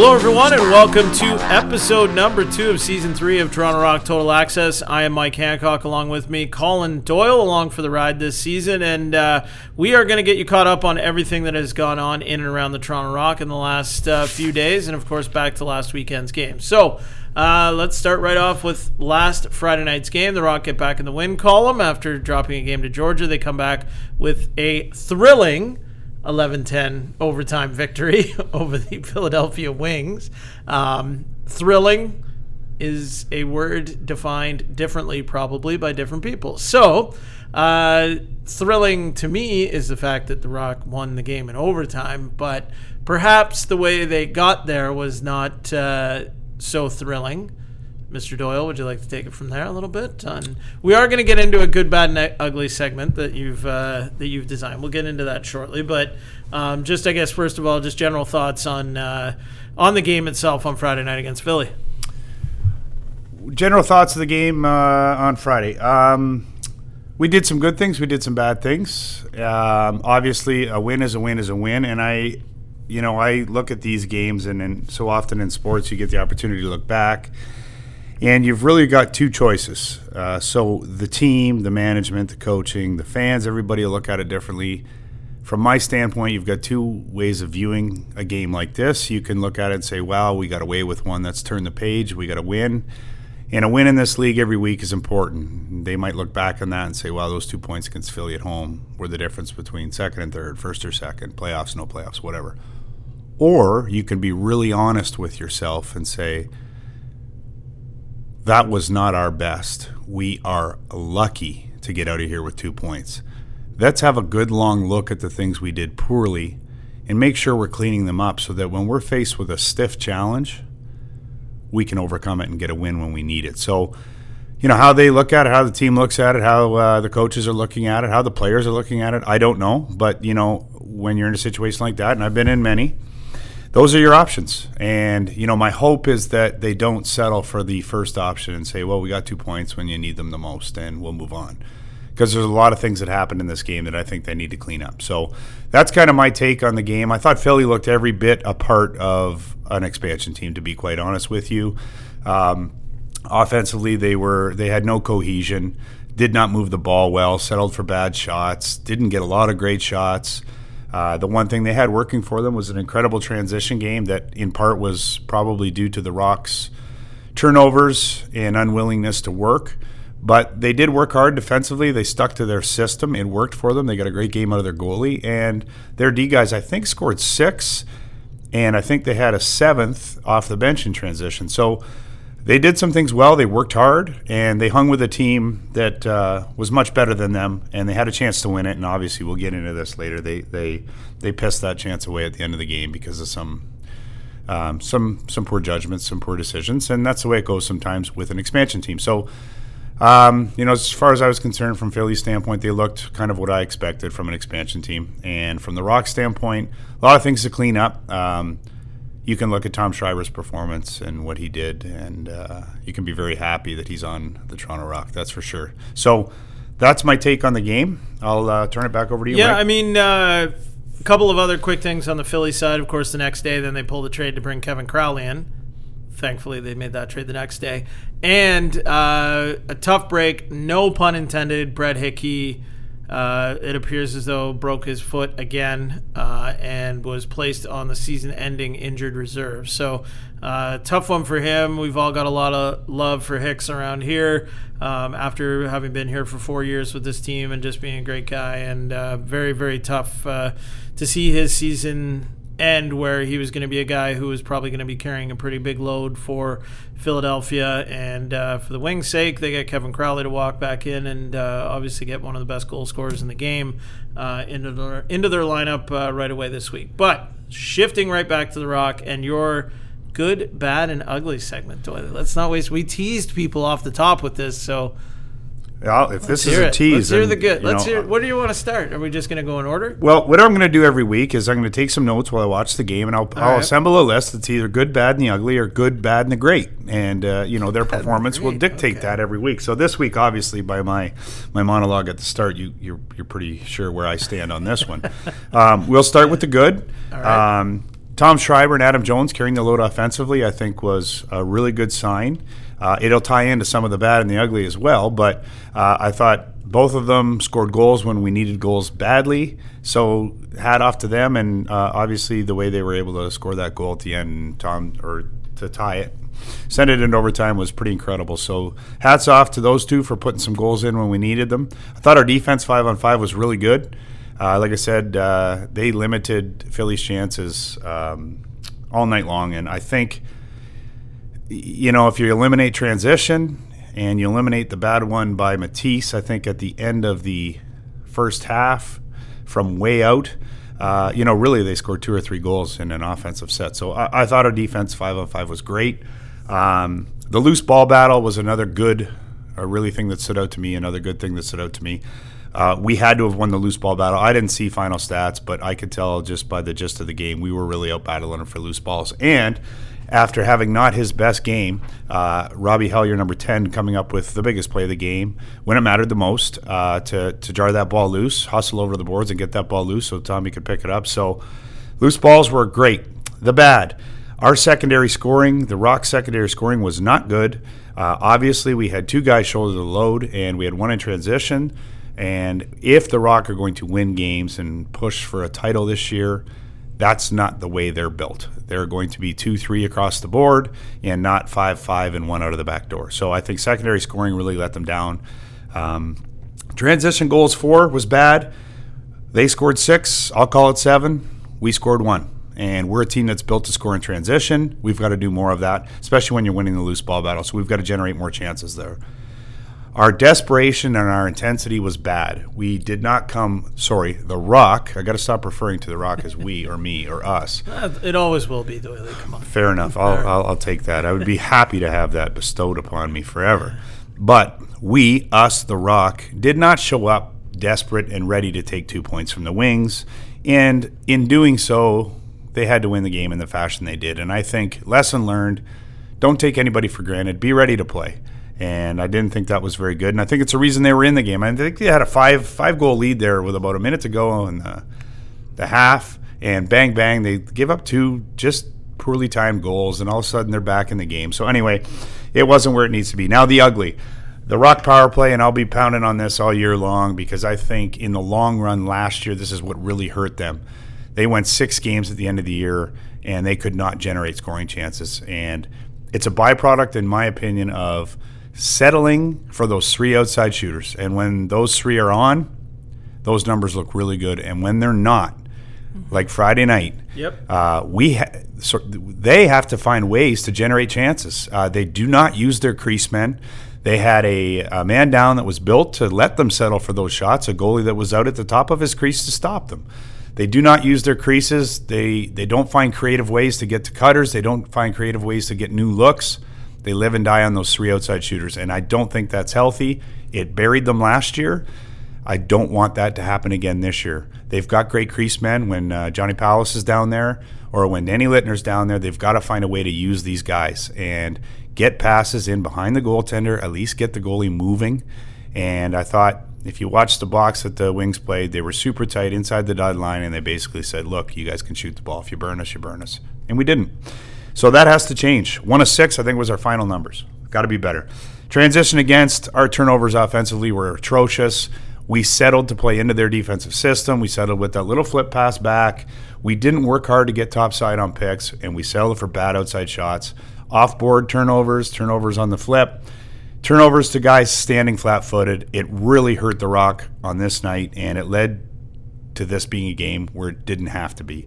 Hello, everyone, and welcome to episode number two of season three of Toronto Rock Total Access. I am Mike Hancock, along with me, Colin Doyle, along for the ride this season, and uh, we are going to get you caught up on everything that has gone on in and around the Toronto Rock in the last uh, few days, and of course, back to last weekend's game. So. Uh, let's start right off with last Friday night's game. The Rock get back in the win column after dropping a game to Georgia. They come back with a thrilling 11-10 overtime victory over the Philadelphia Wings. Um, thrilling is a word defined differently, probably by different people. So, uh, thrilling to me is the fact that The Rock won the game in overtime, but perhaps the way they got there was not uh, so thrilling. Mr. Doyle, would you like to take it from there a little bit? On, we are going to get into a good, bad, and ugly segment that you've uh, that you've designed. We'll get into that shortly, but um, just I guess first of all, just general thoughts on uh, on the game itself on Friday night against Philly. General thoughts of the game uh, on Friday. Um, we did some good things. We did some bad things. Um, obviously, a win is a win is a win, and I, you know, I look at these games, and, and so often in sports, you get the opportunity to look back and you've really got two choices. Uh, so the team, the management, the coaching, the fans, everybody will look at it differently. From my standpoint, you've got two ways of viewing a game like this. You can look at it and say, wow, we got away with one. Let's turn the page. We got to win. And a win in this league every week is important. They might look back on that and say, wow, those two points against Philly at home were the difference between second and third, first or second, playoffs, no playoffs, whatever. Or you can be really honest with yourself and say, that was not our best. We are lucky to get out of here with two points. Let's have a good long look at the things we did poorly and make sure we're cleaning them up so that when we're faced with a stiff challenge, we can overcome it and get a win when we need it. So, you know, how they look at it, how the team looks at it, how uh, the coaches are looking at it, how the players are looking at it, I don't know. But, you know, when you're in a situation like that, and I've been in many, those are your options. And, you know, my hope is that they don't settle for the first option and say, well, we got two points when you need them the most and we'll move on. Because there's a lot of things that happened in this game that I think they need to clean up. So that's kind of my take on the game. I thought Philly looked every bit a part of an expansion team, to be quite honest with you. Um, offensively, they were they had no cohesion, did not move the ball well, settled for bad shots, didn't get a lot of great shots. Uh, the one thing they had working for them was an incredible transition game that, in part, was probably due to the Rocks' turnovers and unwillingness to work. But they did work hard defensively. They stuck to their system. It worked for them. They got a great game out of their goalie. And their D guys, I think, scored six. And I think they had a seventh off the bench in transition. So they did some things well. They worked hard and they hung with a team that uh, was much better than them, and they had a chance to win it. And obviously, we'll get into this later. They they they pissed that chance away at the end of the game because of some um, some some poor judgments, some poor decisions, and that's the way it goes sometimes with an expansion team. So. Um, you know, as far as I was concerned, from Philly's standpoint, they looked kind of what I expected from an expansion team. And from the Rock standpoint, a lot of things to clean up. Um, you can look at Tom Schreiber's performance and what he did, and uh, you can be very happy that he's on the Toronto Rock. That's for sure. So that's my take on the game. I'll uh, turn it back over to you. Yeah, Mike. I mean, uh, a couple of other quick things on the Philly side. Of course, the next day, then they pulled the trade to bring Kevin Crowley in. Thankfully, they made that trade the next day. And uh, a tough break, no pun intended. Brett Hickey uh, it appears as though broke his foot again uh, and was placed on the season-ending injured reserve. So uh, tough one for him. We've all got a lot of love for Hicks around here um, after having been here for four years with this team and just being a great guy. And uh, very very tough uh, to see his season end where he was going to be a guy who was probably going to be carrying a pretty big load for Philadelphia. And uh, for the Wings' sake, they get Kevin Crowley to walk back in and uh, obviously get one of the best goal scorers in the game uh, into their into their lineup uh, right away this week. But shifting right back to the Rock and your good, bad, and ugly segment. Doyle. Let's not waste. We teased people off the top with this, so. Well, if this Let's hear is a it. tease, Let's hear then, the good. Let's know, hear. What do you want to start? Are we just going to go in order? Well, what I'm going to do every week is I'm going to take some notes while I watch the game, and I'll, I'll right. assemble a list that's either good, bad, and the ugly, or good, bad, and the great. And uh, you know their performance will dictate okay. that every week. So this week, obviously, by my my monologue at the start, you you're, you're pretty sure where I stand on this one. um, we'll start with the good. right. Um, Tom Schreiber and Adam Jones carrying the load offensively, I think, was a really good sign. Uh, it'll tie into some of the bad and the ugly as well, but uh, I thought both of them scored goals when we needed goals badly. So hat off to them, and uh, obviously the way they were able to score that goal at the end, Tom, or to tie it, send it into overtime was pretty incredible. So hats off to those two for putting some goals in when we needed them. I thought our defense five on five was really good. Uh, like I said, uh, they limited Philly's chances um, all night long, and I think you know if you eliminate transition and you eliminate the bad one by Matisse, I think at the end of the first half from way out. Uh, you know, really, they scored two or three goals in an offensive set. So I, I thought our defense five on five was great. Um, the loose ball battle was another good, a really thing that stood out to me. Another good thing that stood out to me. Uh, we had to have won the loose ball battle. I didn't see final stats, but I could tell just by the gist of the game we were really out battling for loose balls. And after having not his best game, uh, Robbie Hellyer, number 10, coming up with the biggest play of the game when it mattered the most uh, to, to jar that ball loose, hustle over the boards and get that ball loose so Tommy could pick it up. So loose balls were great. The bad. Our secondary scoring, the Rock secondary scoring was not good. Uh, obviously, we had two guys shoulder the load, and we had one in transition. And if the Rock are going to win games and push for a title this year, that's not the way they're built. They're going to be 2 3 across the board and not 5 5 and one out of the back door. So I think secondary scoring really let them down. Um, transition goals four was bad. They scored six. I'll call it seven. We scored one. And we're a team that's built to score in transition. We've got to do more of that, especially when you're winning the loose ball battle. So we've got to generate more chances there. Our desperation and our intensity was bad. We did not come, sorry, The Rock. I got to stop referring to The Rock as we or me or us. Uh, It always will be, Doyley. Come on. Fair enough. I'll, I'll, I'll take that. I would be happy to have that bestowed upon me forever. But we, us, The Rock, did not show up desperate and ready to take two points from the Wings. And in doing so, they had to win the game in the fashion they did. And I think, lesson learned don't take anybody for granted. Be ready to play. And I didn't think that was very good. And I think it's a reason they were in the game. I think they had a five five goal lead there with about a minute to go in the, the half. And bang, bang, they give up two just poorly timed goals. And all of a sudden they're back in the game. So, anyway, it wasn't where it needs to be. Now, the ugly. The Rock power play, and I'll be pounding on this all year long because I think in the long run last year, this is what really hurt them. They went six games at the end of the year and they could not generate scoring chances. And it's a byproduct, in my opinion, of settling for those three outside shooters. And when those three are on, those numbers look really good. And when they're not, like Friday night, Yep. uh, we ha- so they have to find ways to generate chances. Uh, they do not use their crease men. They had a, a man down that was built to let them settle for those shots. A goalie that was out at the top of his crease to stop them. They do not use their creases. They they don't find creative ways to get to cutters. They don't find creative ways to get new looks. They live and die on those three outside shooters, and I don't think that's healthy. It buried them last year. I don't want that to happen again this year. They've got great crease men when uh, Johnny Powless is down there or when Danny Lintner's down there. They've got to find a way to use these guys and get passes in behind the goaltender, at least get the goalie moving. And I thought if you watch the box that the Wings played, they were super tight inside the dot line, and they basically said, "Look, you guys can shoot the ball. If you burn us, you burn us," and we didn't. So that has to change. One of six, I think, was our final numbers. Got to be better. Transition against our turnovers offensively were atrocious. We settled to play into their defensive system. We settled with that little flip pass back. We didn't work hard to get topside on picks, and we settled for bad outside shots. Off board turnovers, turnovers on the flip, turnovers to guys standing flat footed. It really hurt the Rock on this night, and it led to this being a game where it didn't have to be.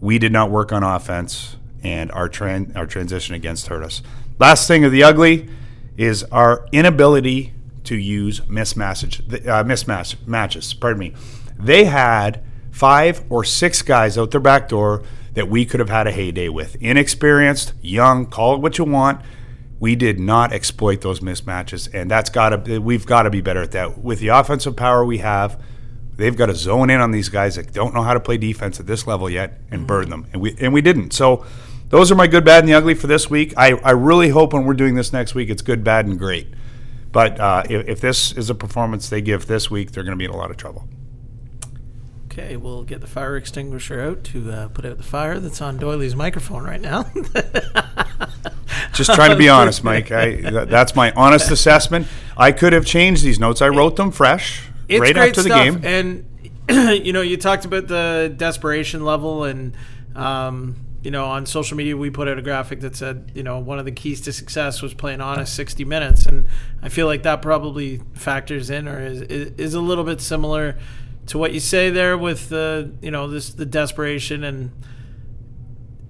We did not work on offense, and our, tran- our transition against hurt us. Last thing of the ugly is our inability to use mismatch, uh, mismatch matches. Pardon me. They had five or six guys out their back door that we could have had a heyday with. Inexperienced, young, call it what you want. we did not exploit those mismatches, and that's got to we've got to be better at that. With the offensive power we have, they've got to zone in on these guys that don't know how to play defense at this level yet and mm-hmm. burn them, and we and we didn't. So those are my good, bad, and the ugly for this week. I, I really hope when we're doing this next week, it's good, bad, and great. But uh, if, if this is a performance they give this week, they're going to be in a lot of trouble. Okay, we'll get the fire extinguisher out to uh, put out the fire that's on Doyley's microphone right now. Just trying to be honest, Mike. I, that's my honest assessment. I could have changed these notes. I wrote them fresh it's right after the game. And you know, you talked about the desperation level, and um, you know, on social media, we put out a graphic that said, you know, one of the keys to success was playing honest 60 minutes, and I feel like that probably factors in or is is a little bit similar to what you say there with the, you know, this the desperation. And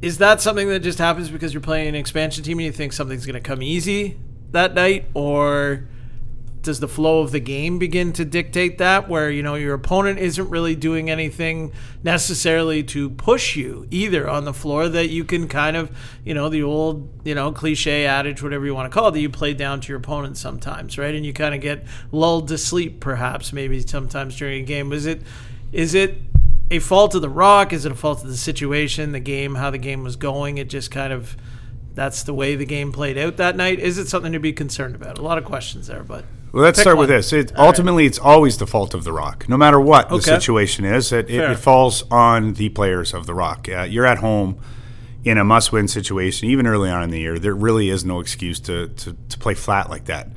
is that something that just happens because you're playing an expansion team and you think something's going to come easy that night? Or does the flow of the game begin to dictate that where you know your opponent isn't really doing anything necessarily to push you either on the floor that you can kind of you know the old you know cliche adage whatever you want to call it that you play down to your opponent sometimes right? And you kind of get lulled to sleep perhaps maybe sometimes during a game. Is it is it a fault of the rock? Is it a fault of the situation the game how the game was going? It just kind of that's the way the game played out that night? Is it something to be concerned about? A lot of questions there but well, let's Pick start one. with this. It, ultimately, right. it's always the fault of the Rock. No matter what okay. the situation is, it, it, it, falls on the players of the Rock. Uh, you're at home in a must-win situation, even early on in the year. There really is no excuse to, to, to play flat like that.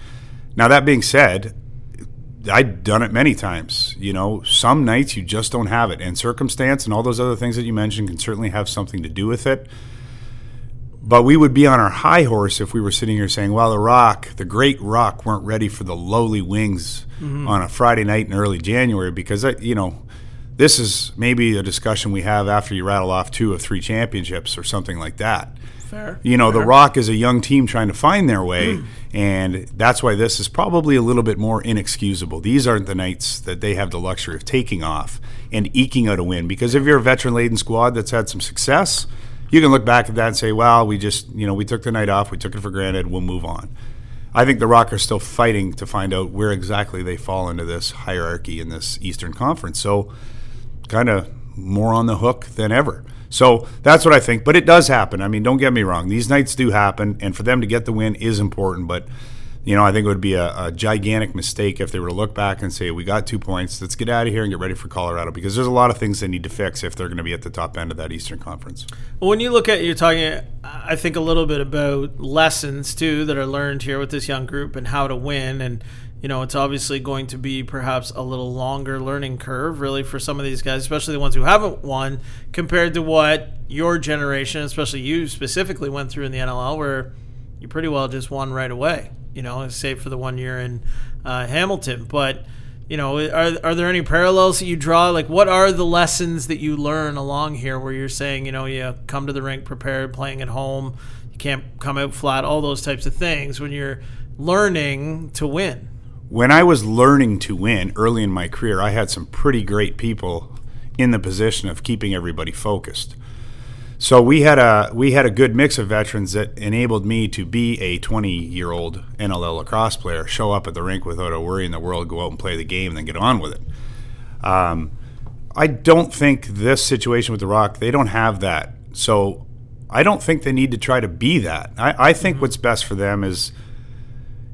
Now, that being said, I've done it many times. You know, some nights you just don't have it, and circumstance and all those other things that you mentioned can certainly have something to do with it. But we would be on our high horse if we were sitting here saying, well, the Rock, the great Rock, weren't ready for the lowly wings mm-hmm. on a Friday night in early January because, uh, you know, this is maybe a discussion we have after you rattle off two or three championships or something like that. Fair. You know, Fair. the Rock is a young team trying to find their way, mm. and that's why this is probably a little bit more inexcusable. These aren't the nights that they have the luxury of taking off and eking out a win because if you're a veteran laden squad that's had some success, you can look back at that and say, well, we just, you know, we took the night off, we took it for granted, we'll move on. I think the Rock are still fighting to find out where exactly they fall into this hierarchy in this Eastern Conference. So, kind of more on the hook than ever. So that's what I think. But it does happen. I mean, don't get me wrong; these nights do happen, and for them to get the win is important. But you know, I think it would be a, a, gigantic mistake if they were to look back and say, "We got two points. Let's get out of here and get ready for Colorado," because there's a lot of things they need to fix if they're going to be at the top end of that Eastern Conference. Well, when you look at you're talking, I think a little bit about lessons too that are learned here with this young group and how to win, and you know, it's obviously going to be perhaps a little longer learning curve, really, for some of these guys, especially the ones who haven't won, compared to what your generation, especially you specifically, went through in the NLL, where you pretty well just won right away you know, save for the one year in uh, Hamilton. But you know, are are there any parallels that you draw? Like, what are the lessons that you learn along here, where you're saying, you know, you come to the rink prepared, playing at home, you can't come out flat, all those types of things when you're learning to win. When I was learning to win early in my career, I had some pretty great people in the position of keeping everybody focused. So we had a we had a good mix of veterans that enabled me to be a 20 year old NLL lacrosse player, show up at the rink without a worry in the world, go out and play the game, and then get on with it. Um, I don't think this situation with the Rock they don't have that. So I don't think they need to try to be that. I, I think mm-hmm. what's best for them is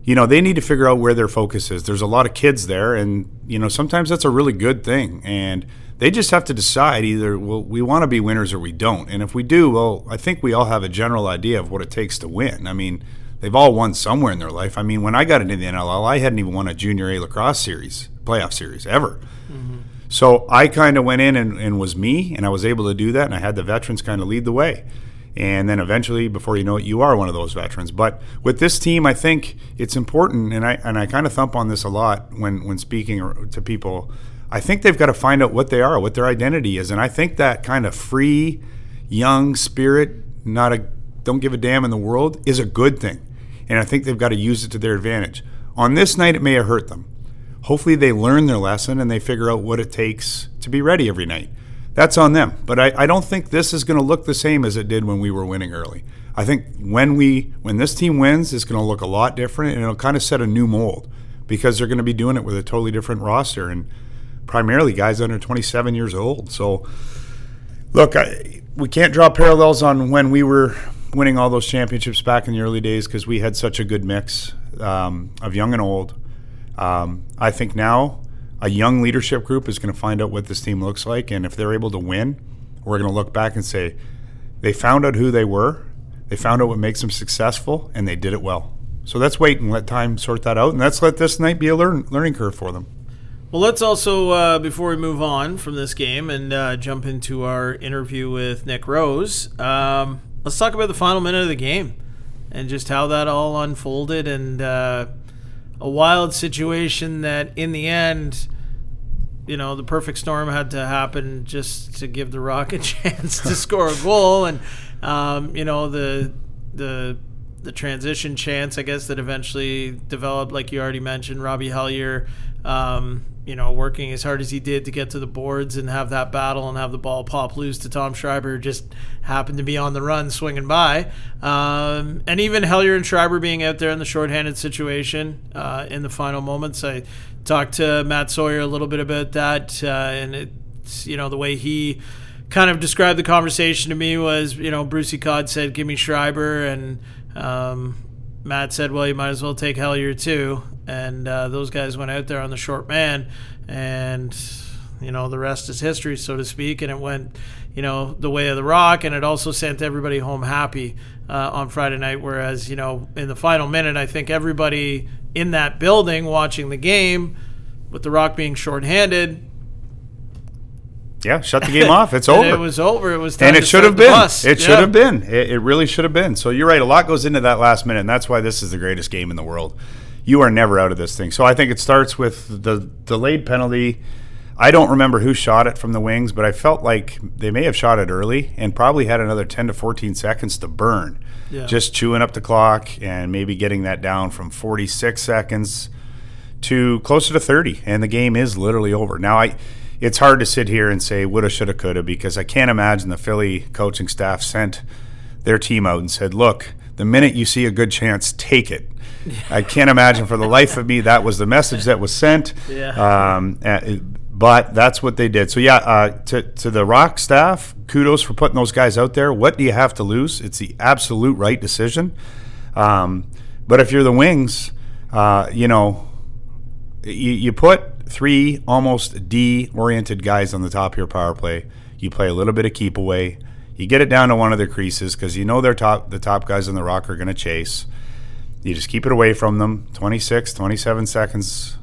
you know they need to figure out where their focus is there's a lot of kids there and you know sometimes that's a really good thing and they just have to decide either well we want to be winners or we don't. And if we do well i think we all have a general idea of what it takes to win. I mean they've all won somewhere in their life. I mean when i got into the nll i hadn't even won a junior a lacrosse series playoff series ever. Mm-hmm. so i kind of went in and, and was me and i was able to do that and i had the veterans kind of lead the way. And then eventually before you know it you are one of those veterans. But with this team i think it's important and i and i kind of thump on this a lot when when speaking to people I think they've got to find out what they are, what their identity is, and I think that kind of free, young spirit, not a don't give a damn in the world, is a good thing, and I think they've got to use it to their advantage. On this night, it may have hurt them. Hopefully, they learn their lesson and they figure out what it takes to be ready every night. That's on them. But I, I don't think this is going to look the same as it did when we were winning early. I think when we when this team wins, it's going to look a lot different, and it'll kind of set a new mold because they're going to be doing it with a totally different roster and primarily guys under 27 years old. So, look, I, we can't draw parallels on when we were winning all those championships back in the early days because we had such a good mix um, of young and old. Um, I think now a young leadership group is going to find out what this team looks like, and if they're able to win, we're going to look back and say they found out who they were, they found out what makes them successful, and they did it well. So let's wait and let time sort that out, and let's let this night be a learn, learning curve for them. Well, let's also, uh, before we move on from this game and uh, jump into our interview with Nick Rose, um, let's talk about the final minute of the game and just how that all unfolded and uh, a wild situation that, in the end, you know, the perfect storm had to happen just to give the Rock a chance to score a goal, and um, you know the the the transition chance, I guess, that eventually developed, like you already mentioned, Robbie Hellyer, um, you know, working as hard as he did to get to the boards and have that battle and have the ball pop loose to Tom Schreiber, just happened to be on the run swinging by. Um, and even Hellyer and Schreiber being out there in the shorthanded situation uh, in the final moments. I talked to Matt Sawyer a little bit about that, uh, and it's, you know, the way he kind of described the conversation to me was, you know, Brucey Codd said, "Give me Schreiber," and um, Matt said, "Well, you might as well take Hellyer too." And uh, those guys went out there on the short man, and you know the rest is history, so to speak. And it went, you know, the way of the Rock, and it also sent everybody home happy uh, on Friday night. Whereas, you know, in the final minute, I think everybody in that building watching the game, with the Rock being shorthanded, yeah, shut the game off. It's over. It was over. It was and it should have been. It yeah. should have been. It, it, really should have been. So you're right. A lot goes into that last minute, and that's why this is the greatest game in the world. You are never out of this thing. So I think it starts with the delayed penalty. I don't remember who shot it from the wings, but I felt like they may have shot it early and probably had another 10 to 14 seconds to burn. Yeah. Just chewing up the clock and maybe getting that down from 46 seconds to closer to 30 and the game is literally over. Now I it's hard to sit here and say woulda, shoulda, coulda because I can't imagine the Philly coaching staff sent their team out and said, "Look, the minute you see a good chance, take it." I can't imagine for the life of me that was the message that was sent. Yeah. Um, but that's what they did. So yeah, uh, to to the Rock staff, kudos for putting those guys out there. What do you have to lose? It's the absolute right decision. Um, but if you're the Wings, uh, you know, you, you put three almost D oriented guys on the top of your power play. You play a little bit of keep away. You get it down to one of their creases because you know their top the top guys on the rock are going to chase. You just keep it away from them. 26, 27 seconds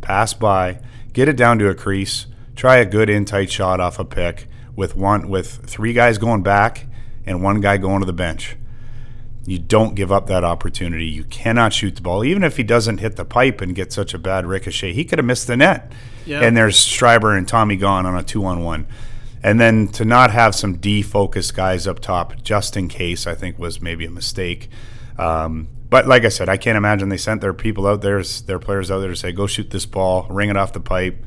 pass by. Get it down to a crease. Try a good in tight shot off a pick with one with three guys going back and one guy going to the bench. You don't give up that opportunity. You cannot shoot the ball. Even if he doesn't hit the pipe and get such a bad ricochet, he could have missed the net. Yeah. And there's Schreiber and Tommy gone on a two on one. And then to not have some defocused guys up top, just in case, I think was maybe a mistake. Um, but like I said, I can't imagine they sent their people out there, their players out there to say, go shoot this ball, ring it off the pipe.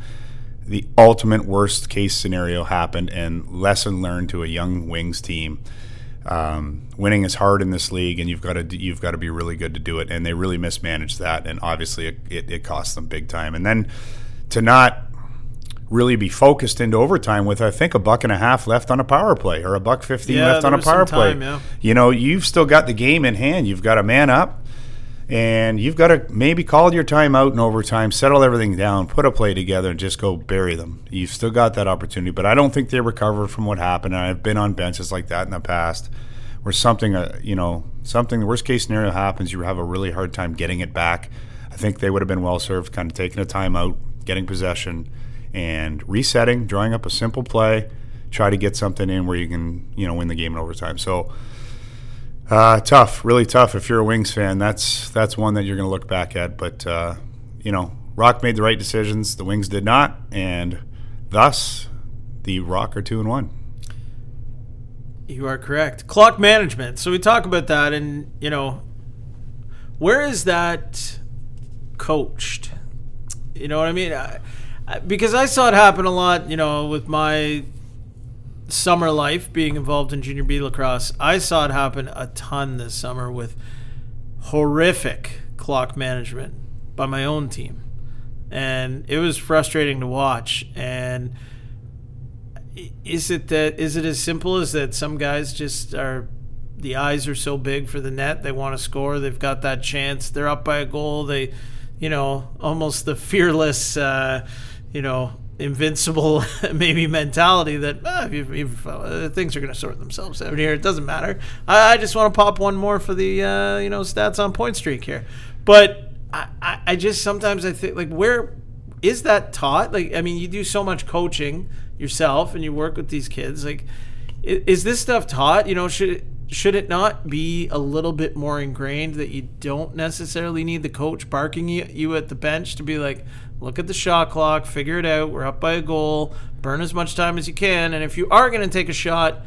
The ultimate worst case scenario happened, and lesson learned to a young Wings team um, winning is hard in this league, and you've got to you've got to be really good to do it. And they really mismanaged that, and obviously it, it, it cost them big time. And then to not really be focused into overtime with I think a buck and a half left on a power play or a buck fifteen yeah, left on a power play. Yeah. You know, you've still got the game in hand. You've got a man up and you've got to maybe call your time out in overtime, settle everything down, put a play together, and just go bury them. You've still got that opportunity, but I don't think they recovered from what happened. And I've been on benches like that in the past, where something, uh, you know, something the worst case scenario happens, you have a really hard time getting it back. I think they would have been well served, kind of taking a timeout, getting possession, and resetting, drawing up a simple play, try to get something in where you can, you know, win the game in overtime. So uh, tough, really tough. If you're a Wings fan, that's that's one that you're going to look back at. But uh, you know, Rock made the right decisions. The Wings did not, and thus the Rock are two and one. You are correct. Clock management. So we talk about that, and you know, where is that coached? You know what I mean? I, because I saw it happen a lot. You know, with my summer life being involved in junior B lacrosse, I saw it happen a ton this summer with horrific clock management by my own team. And it was frustrating to watch. And is it that is it as simple as that some guys just are the eyes are so big for the net they want to score they've got that chance they're up by a goal they you know almost the fearless uh, you know invincible maybe mentality that ah, you've, you've, uh, things are going to sort themselves out here. It doesn't matter. I, I just want to pop one more for the uh, you know stats on point streak here, but I, I, I just sometimes I think like where is that taught? Like I mean, you do so much coaching yourself and you work with these kids. Like, is, is this stuff taught? You know, should should it not be a little bit more ingrained that you don't necessarily need the coach barking you, you at the bench to be like, look at the shot clock, figure it out. We're up by a goal. Burn as much time as you can. And if you are going to take a shot,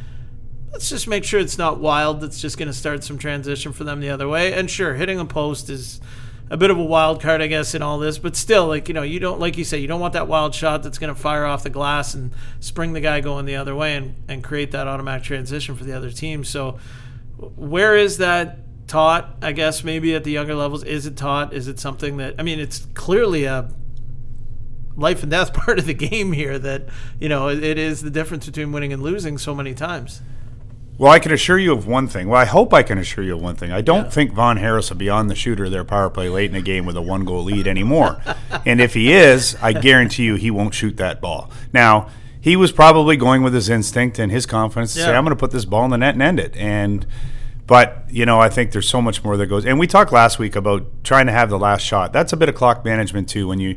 let's just make sure it's not wild. That's just going to start some transition for them the other way. And sure, hitting a post is a bit of a wild card, I guess, in all this. But still, like you know, you don't like you say, you don't want that wild shot that's going to fire off the glass and spring the guy going the other way and and create that automatic transition for the other team. So, where is that? taught i guess maybe at the younger levels is it taught is it something that i mean it's clearly a life and death part of the game here that you know it, is the difference between winning and losing so many times. Well, I can assure you of one thing. Well, I hope I can assure you of one thing. I don't yeah. think Vaughn Harris will be on the shooter of their power play late in the game with a one goal lead anymore. and if he is, I guarantee you he won't shoot that ball. Now, he was probably going with his instinct and his confidence to yeah. say, I'm going to put this ball in the net and end it. And but you know, I think there's so much more that goes. And we talked last week about trying to have the last shot. That's a bit of clock management too. When you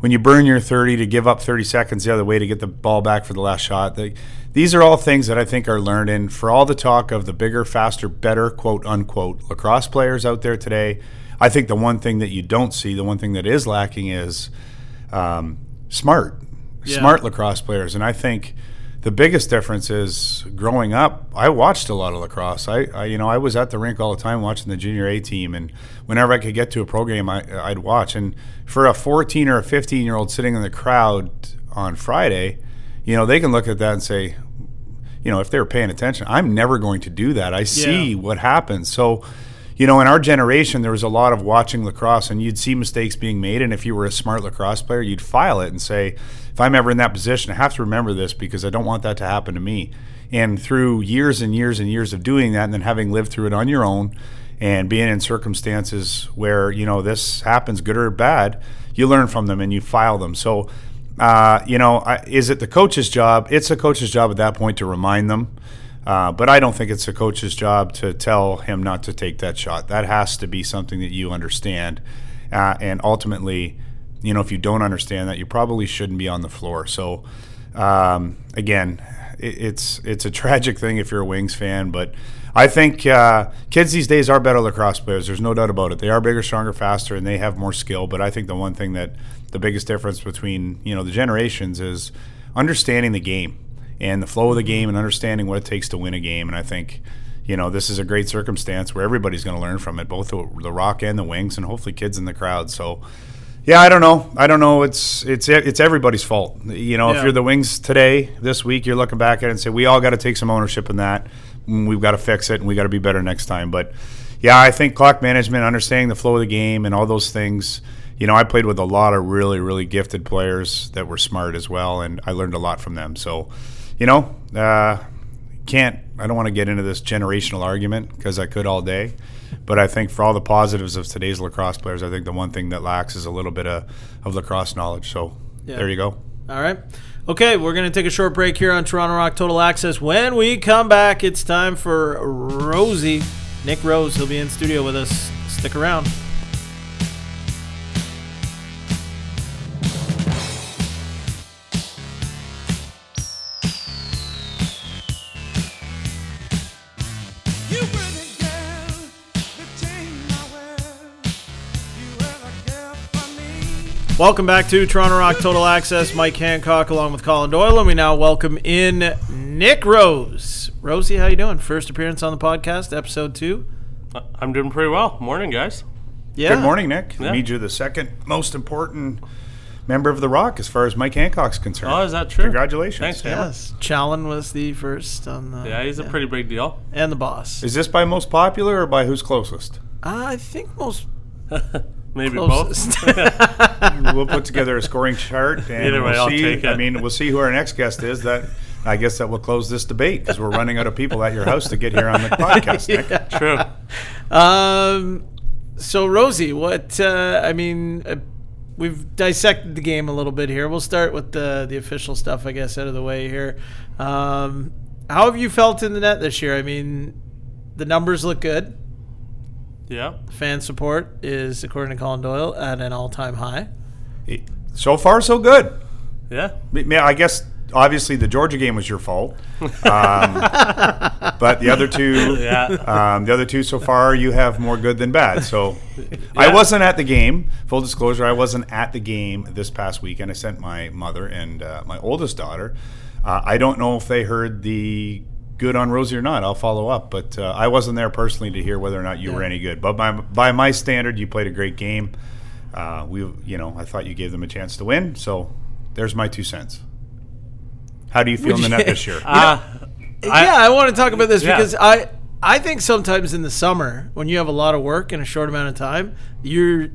when you burn your 30 to give up 30 seconds the other way to get the ball back for the last shot. They, these are all things that I think are learned. And for all the talk of the bigger, faster, better, quote unquote, lacrosse players out there today, I think the one thing that you don't see, the one thing that is lacking is um, smart, yeah. smart lacrosse players. And I think the biggest difference is growing up. I watched a lot of lacrosse. I, I, you know, I was at the rink all the time watching the junior A team, and whenever I could get to a program, I, I'd watch. And for a 14 or a 15 year old sitting in the crowd on Friday, you know, they can look at that and say, you know, if they're paying attention, I'm never going to do that. I see yeah. what happens. So, you know, in our generation, there was a lot of watching lacrosse, and you'd see mistakes being made. And if you were a smart lacrosse player, you'd file it and say, if I'm ever in that position, I have to remember this because I don't want that to happen to me. And through years and years and years of doing that, and then having lived through it on your own, and being in circumstances where you know this happens, good or bad, you learn from them and you file them. So, uh, you know, is it the coach's job? It's a coach's job at that point to remind them. Uh, but I don't think it's a coach's job to tell him not to take that shot. That has to be something that you understand, uh, and ultimately you know, if you don't understand that, you probably shouldn't be on the floor. So, um, again, it, it's it's a tragic thing if you're a Wings fan, but I think uh, kids these days are better lacrosse players. There's no doubt about it. They are bigger, stronger, faster, and they have more skill. But I think the one thing that the biggest difference between you know the generations is understanding the game and the flow of the game and understanding what it takes to win a game. And I think you know this is a great circumstance where everybody's going to learn from it, both the, the Rock and the Wings, and hopefully kids in the crowd. So. Yeah, I don't know. I don't know. It's it's it's everybody's fault. You know, yeah. if you're the Wings today, this week, you're looking back at it and say we all got to take some ownership in that. We've got to fix it, and we got to be better next time. But yeah, I think clock management, understanding the flow of the game, and all those things. You know, I played with a lot of really, really gifted players that were smart as well, and I learned a lot from them. So, you know, uh, can't. I don't want to get into this generational argument because I could all day. But I think for all the positives of today's lacrosse players, I think the one thing that lacks is a little bit of, of lacrosse knowledge. So yeah. there you go. All right. Okay, we're going to take a short break here on Toronto Rock Total Access. When we come back, it's time for Rosie. Nick Rose, he'll be in studio with us. Stick around. Welcome back to Toronto Rock Total Access. Mike Hancock along with Colin Doyle, and we now welcome in Nick Rose. Rosie, how you doing? First appearance on the podcast, episode two. Uh, I'm doing pretty well. Morning, guys. Yeah. Good morning, Nick. Yeah. Need you the second most important member of the Rock as far as Mike Hancock's concerned. Oh, is that true? Congratulations. Thanks, man. Yes, Challen was the first on the. Yeah, he's a pretty big deal. and the boss. Is this by most popular or by who's closest? Uh, I think most Maybe closest. both. we'll put together a scoring chart and Either way, we'll I'll see. take I mean, we'll see who our next guest is. That I guess that will close this debate because we're running out of people at your house to get here on the podcast. Nick. True. Um, so Rosie, what? Uh, I mean, uh, we've dissected the game a little bit here. We'll start with the the official stuff, I guess, out of the way here. Um, how have you felt in the net this year? I mean, the numbers look good. Yeah. Fan support is, according to Colin Doyle, at an all time high. So far, so good. Yeah. I guess obviously the Georgia game was your fault, um, but the other two, Yeah. um, the other two so far, you have more good than bad. So I wasn't at the game. Full disclosure, I wasn't at the game this past weekend. I sent my mother and uh, my oldest daughter. Uh, I don't know if they heard the good on Rosie or not. I'll follow up, but uh, I wasn't there personally to hear whether or not you were any good. But by by my standard, you played a great game. Uh, we, you know, I thought you gave them a chance to win. So there's my two cents. How do you feel in the net this year? Uh, I- yeah, I want to talk about this Yeah. because I I think sometimes in the summer when you have a lot of work in a short amount of time, you're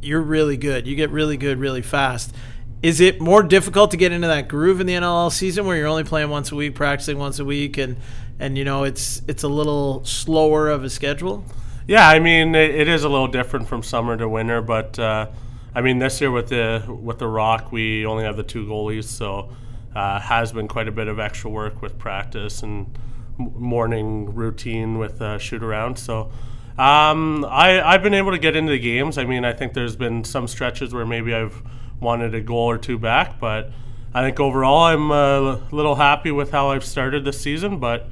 you're really good. You get really good really fast. Is it more difficult to get into that groove in the NLL season where you're only playing once a week, practicing once a week, and and you know it's it's a little slower of a schedule? Yeah, I mean it, it is a little different from summer to winter, but uh, I mean this year with the with the Rock, we only have the two goalies, so uh, has been quite a bit of extra work with practice and morning routine with uh, shoot around. So um, I I've been able to get into the games. I mean I think there's been some stretches where maybe I've wanted a goal or two back, but I think overall I'm a little happy with how I've started this season. But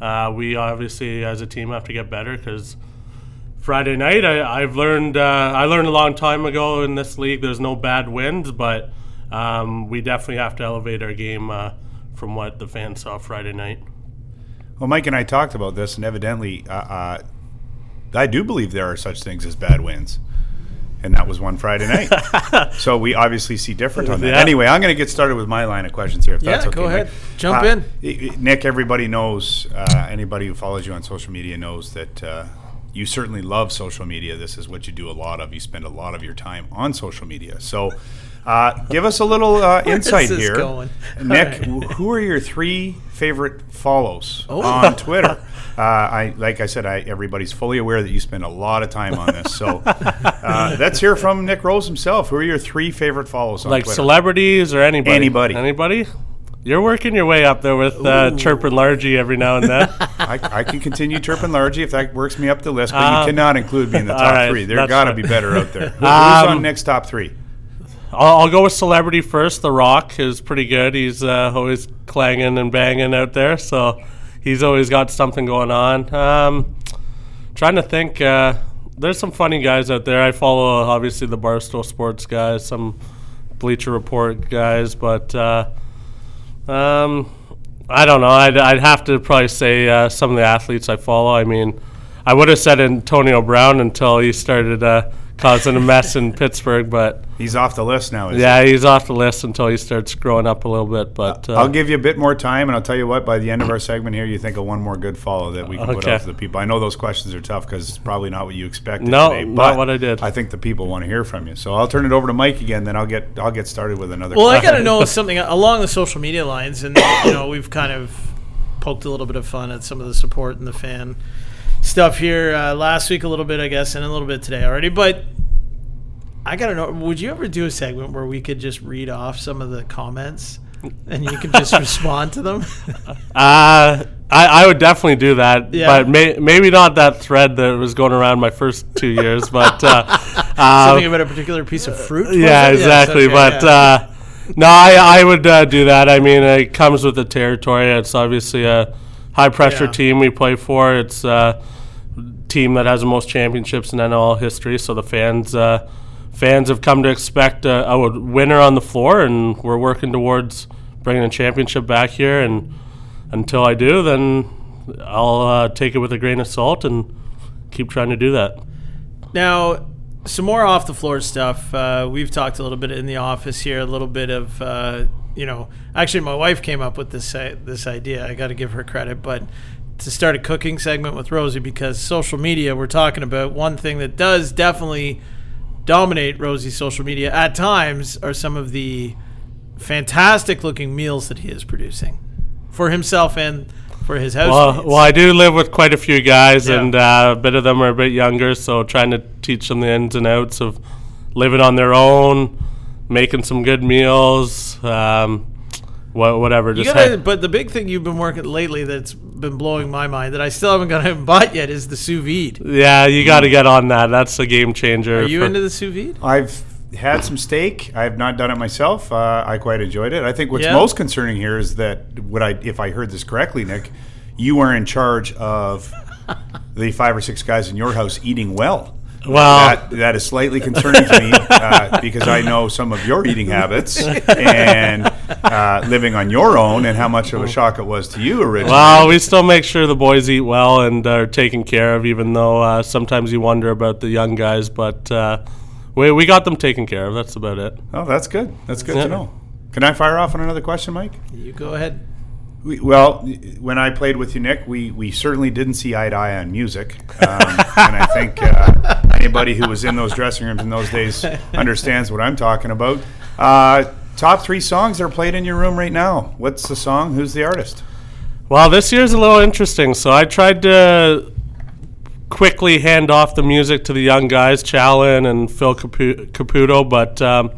uh, we obviously as a team have to get better because. Friday night, I, I've learned. Uh, I learned a long time ago in this league. There's no bad wins, but um, we definitely have to elevate our game uh, from what the fans saw Friday night. Well, Mike and I talked about this, and evidently, uh, uh, I do believe there are such things as bad wins. And that was one Friday night. so we obviously see different on that. Yeah. Anyway, I'm going to get started with my line of questions here. If Yeah, that's okay, go ahead. Mike. Jump Uh, in. Nick, everybody knows, uh, anybody who follows you on social media knows that uh, you certainly love social media. This is what you do a lot of. You spend a lot of your time on social media. So uh, give us a little uh, insight this here. going? Nick, wh- who are your three favorite follows Oh. on Twitter? Uh, I like I said, I, everybody's fully aware that you spend a lot of time on this. So uh, let's hear from Nick Rose himself. Who are your three favorite follows on Like Twitter? celebrities or anybody? Anybody. Anybody? You're working your way up there with uh, chirping Largy every now and then. I, I can continue chirping Largy if that works me up the list, but you Um, cannot include me in the top right, three. There that's got to be better out there. Who- who's Um, on next top three? I'll, I'll go with celebrity first. The Rock is pretty good. He's uh, always clanging and banging out there, so he's always got something going on. Um, trying to think. Uh, there's some funny guys out there. I follow obviously the Barstool Sports guys, some Bleacher Report guys, but uh, um, I don't know. I'd, I'd have to probably say uh, some of the athletes I follow. I mean, I would have said Antonio Brown until he started uh, causing a mess in Pittsburgh, but. He's off the list now. Is he? Yeah, he's off the list until he starts growing up a little bit. But uh, I'll give you a bit more time, and I'll tell you what. By the end of our segment here, you think of one more good follow that we can put out to the people. I know those questions are tough because it's probably not what you expected. No, today, not but what I did. I think the people want to hear from you. So I'll turn it over to Mike again. Then I'll get I'll get started with another. Question. Well, I got to know something along the social media lines, and you know we've kind of poked a little bit of fun at some of the support and the fan stuff here uh, last week, a little bit, I guess, and a little bit today already. But I got to know: Would you ever do a segment where we could just read off some of the comments, and you could just respond to them? uh, I, I would definitely do that, Yeah. but may, maybe not that thread that was going around my first two years. But uh, uh, Something about a particular piece of fruit? yeah, it? Yes, exactly. okay, but yeah. uh, no, I, I would uh, do that. I mean, it comes with the territory. It's obviously a high pressure Yeah. team we play for. It's a team that has the most championships in NL history. So the fans uh, fans have come to expect a, a winner on the floor, and we're working towards bringing a championship back here. And until I do, then I'll uh, take it with a grain of salt and keep trying to do that. Now, some more off the floor stuff. Uh, we've talked a little bit in the office here, a little bit of uh, you know. Actually, my wife came up with this uh, this idea. I got to give her credit, but to start a cooking segment with Rosie because social media. We're talking about one thing that does definitely dominate Rosie's social media at times are some of the fantastic looking meals that he is producing for himself and for his house. Well, well, I do live with quite a few guys, Yeah. and uh, a bit of them are a bit younger, so trying to teach them the ins and outs of living on their own, making some good meals, um, wha- whatever. Just gotta, ha- but the big thing you've been working lately that's been blowing my mind that I still haven't got and bought yet is the sous vide. yeah, you got to get on that. That's a game changer. Are you for- into the sous vide? I've had some steak. I have not done it myself. Uh, I quite enjoyed it. I think what's Yeah. most concerning here is that what I, if I heard this correctly, Nick, you are in charge of the five or six guys in your house eating well. Well- that, that is slightly concerning to me uh, because I know some of your eating habits and uh, living on your own, and how much of a shock it was to you originally. Well, we still make sure the boys eat well and are taken care of, even though uh, sometimes you wonder about the young guys. But uh, we, we got them taken care of. That's about it. Oh, that's good. That's good Yeah. to know. Can I fire off on another question, Mike? You go ahead. We, well, when I played with you, Nick, we, we certainly didn't see eye to eye on music, um, and I think uh, anybody who was in those dressing rooms in those days understands what I'm talking about. Uh, top three songs that are played in your room right now. What's the song? Who's the artist? Well, this year's a little interesting. So I tried to quickly hand off the music to the young guys, Challen and Phil Caputo, but um,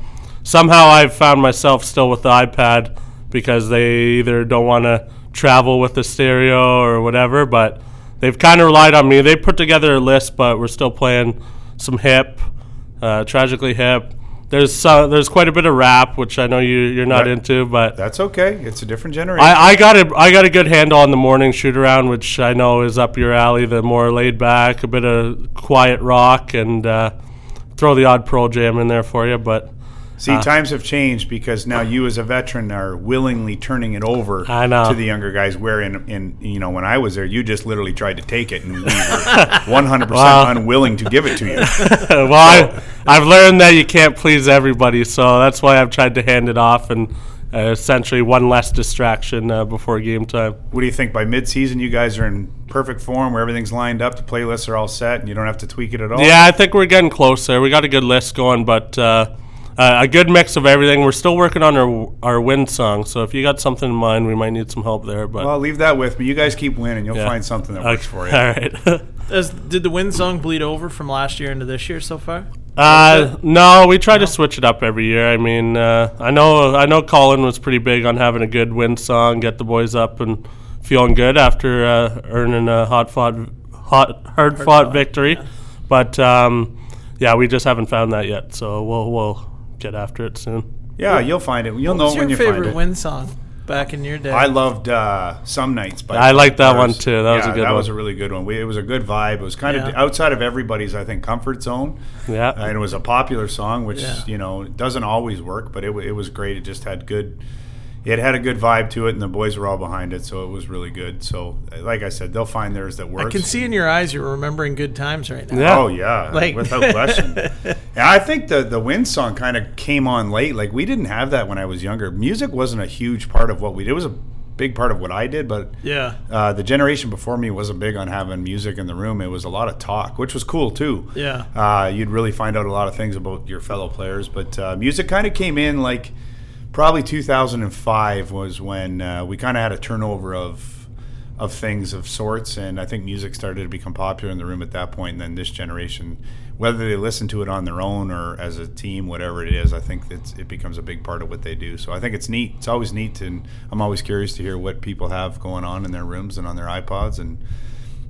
somehow I've found myself still with the iPad because they either don't want to travel with the stereo or whatever, but they've kind of relied on me. They put together a list, but we're still playing some hip, uh, tragically hip. There's some, there's quite a bit of rap, which I know you you're not into, but That's okay. It's a different generation. I, I got a I got a good handle on the morning shoot around, which I know is up your alley. The more laid back, a bit of quiet rock, and uh, throw the odd Pearl Jam in there for you. But See, times have changed because now you, as a veteran, are willingly turning it over to the younger guys. Where in, in you know, when I was there, you just literally tried to take it, and we were 100 Wow. percent unwilling to give it to you. well, I, I've learned that you can't please everybody, so that's why I've tried to hand it off and uh, essentially one less distraction uh, before game time. What do you think? By mid-season, you guys are in perfect form, where everything's lined up, the playlists are all set, and you don't have to tweak it at all. Yeah, I think we're getting closer. We got a good list going, but uh, a good mix of everything. We're still working on our our win song, so if you got something in mind, we might need some help there. But Well, leave that with me. You guys keep winning. You'll Yeah. find something that works for you. All right. Does, did the win song bleed over from last year into this year so far? Uh, no, we try to switch it up every year. I mean, uh, I know I know Colin was pretty big on having a good win song, get the boys up and feeling good after uh, earning a hot fought, hot hard fought victory. But um, yeah, we just haven't found that yet, so we'll we'll get after it soon. Yeah, you'll find it. You'll know What's when your you find favorite it. win song back in your day? I loved uh, Some Nights. By I like that Cars. one too. That was a Yeah, good that one. was a really good one. We, it was a good vibe. It was kind of Yeah. outside of everybody's, I think, comfort zone. Yeah. and it was a popular song, which Yeah. you know doesn't always work, but it, wa- it was great. It just had good. It had a good vibe to it, and the boys were all behind it, so it was really good. So, like I said, they'll find theirs that works. I can see in your eyes you're remembering good times right now. Yeah. Oh yeah, Like- without question. yeah, I think the the wind song kind of came on late. Like we didn't have that when I was younger. Music wasn't a huge part of what we did. It was a big part of what I did, but Yeah. uh, the generation before me wasn't big on having music in the room. It was a lot of talk, which was cool too. Yeah. uh, you'd really find out a lot of things about your fellow players. But uh, music kind of came in like probably 2005 was when uh, we kind of had a turnover of of things of sorts, and I think music started to become popular in the room at that point. And then this generation, whether they listen to it on their own or as a team, whatever it is, I think it becomes a big part of what they do. So I think it's neat. It's always neat, and I'm always curious to hear what people have going on in their rooms and on their iPods and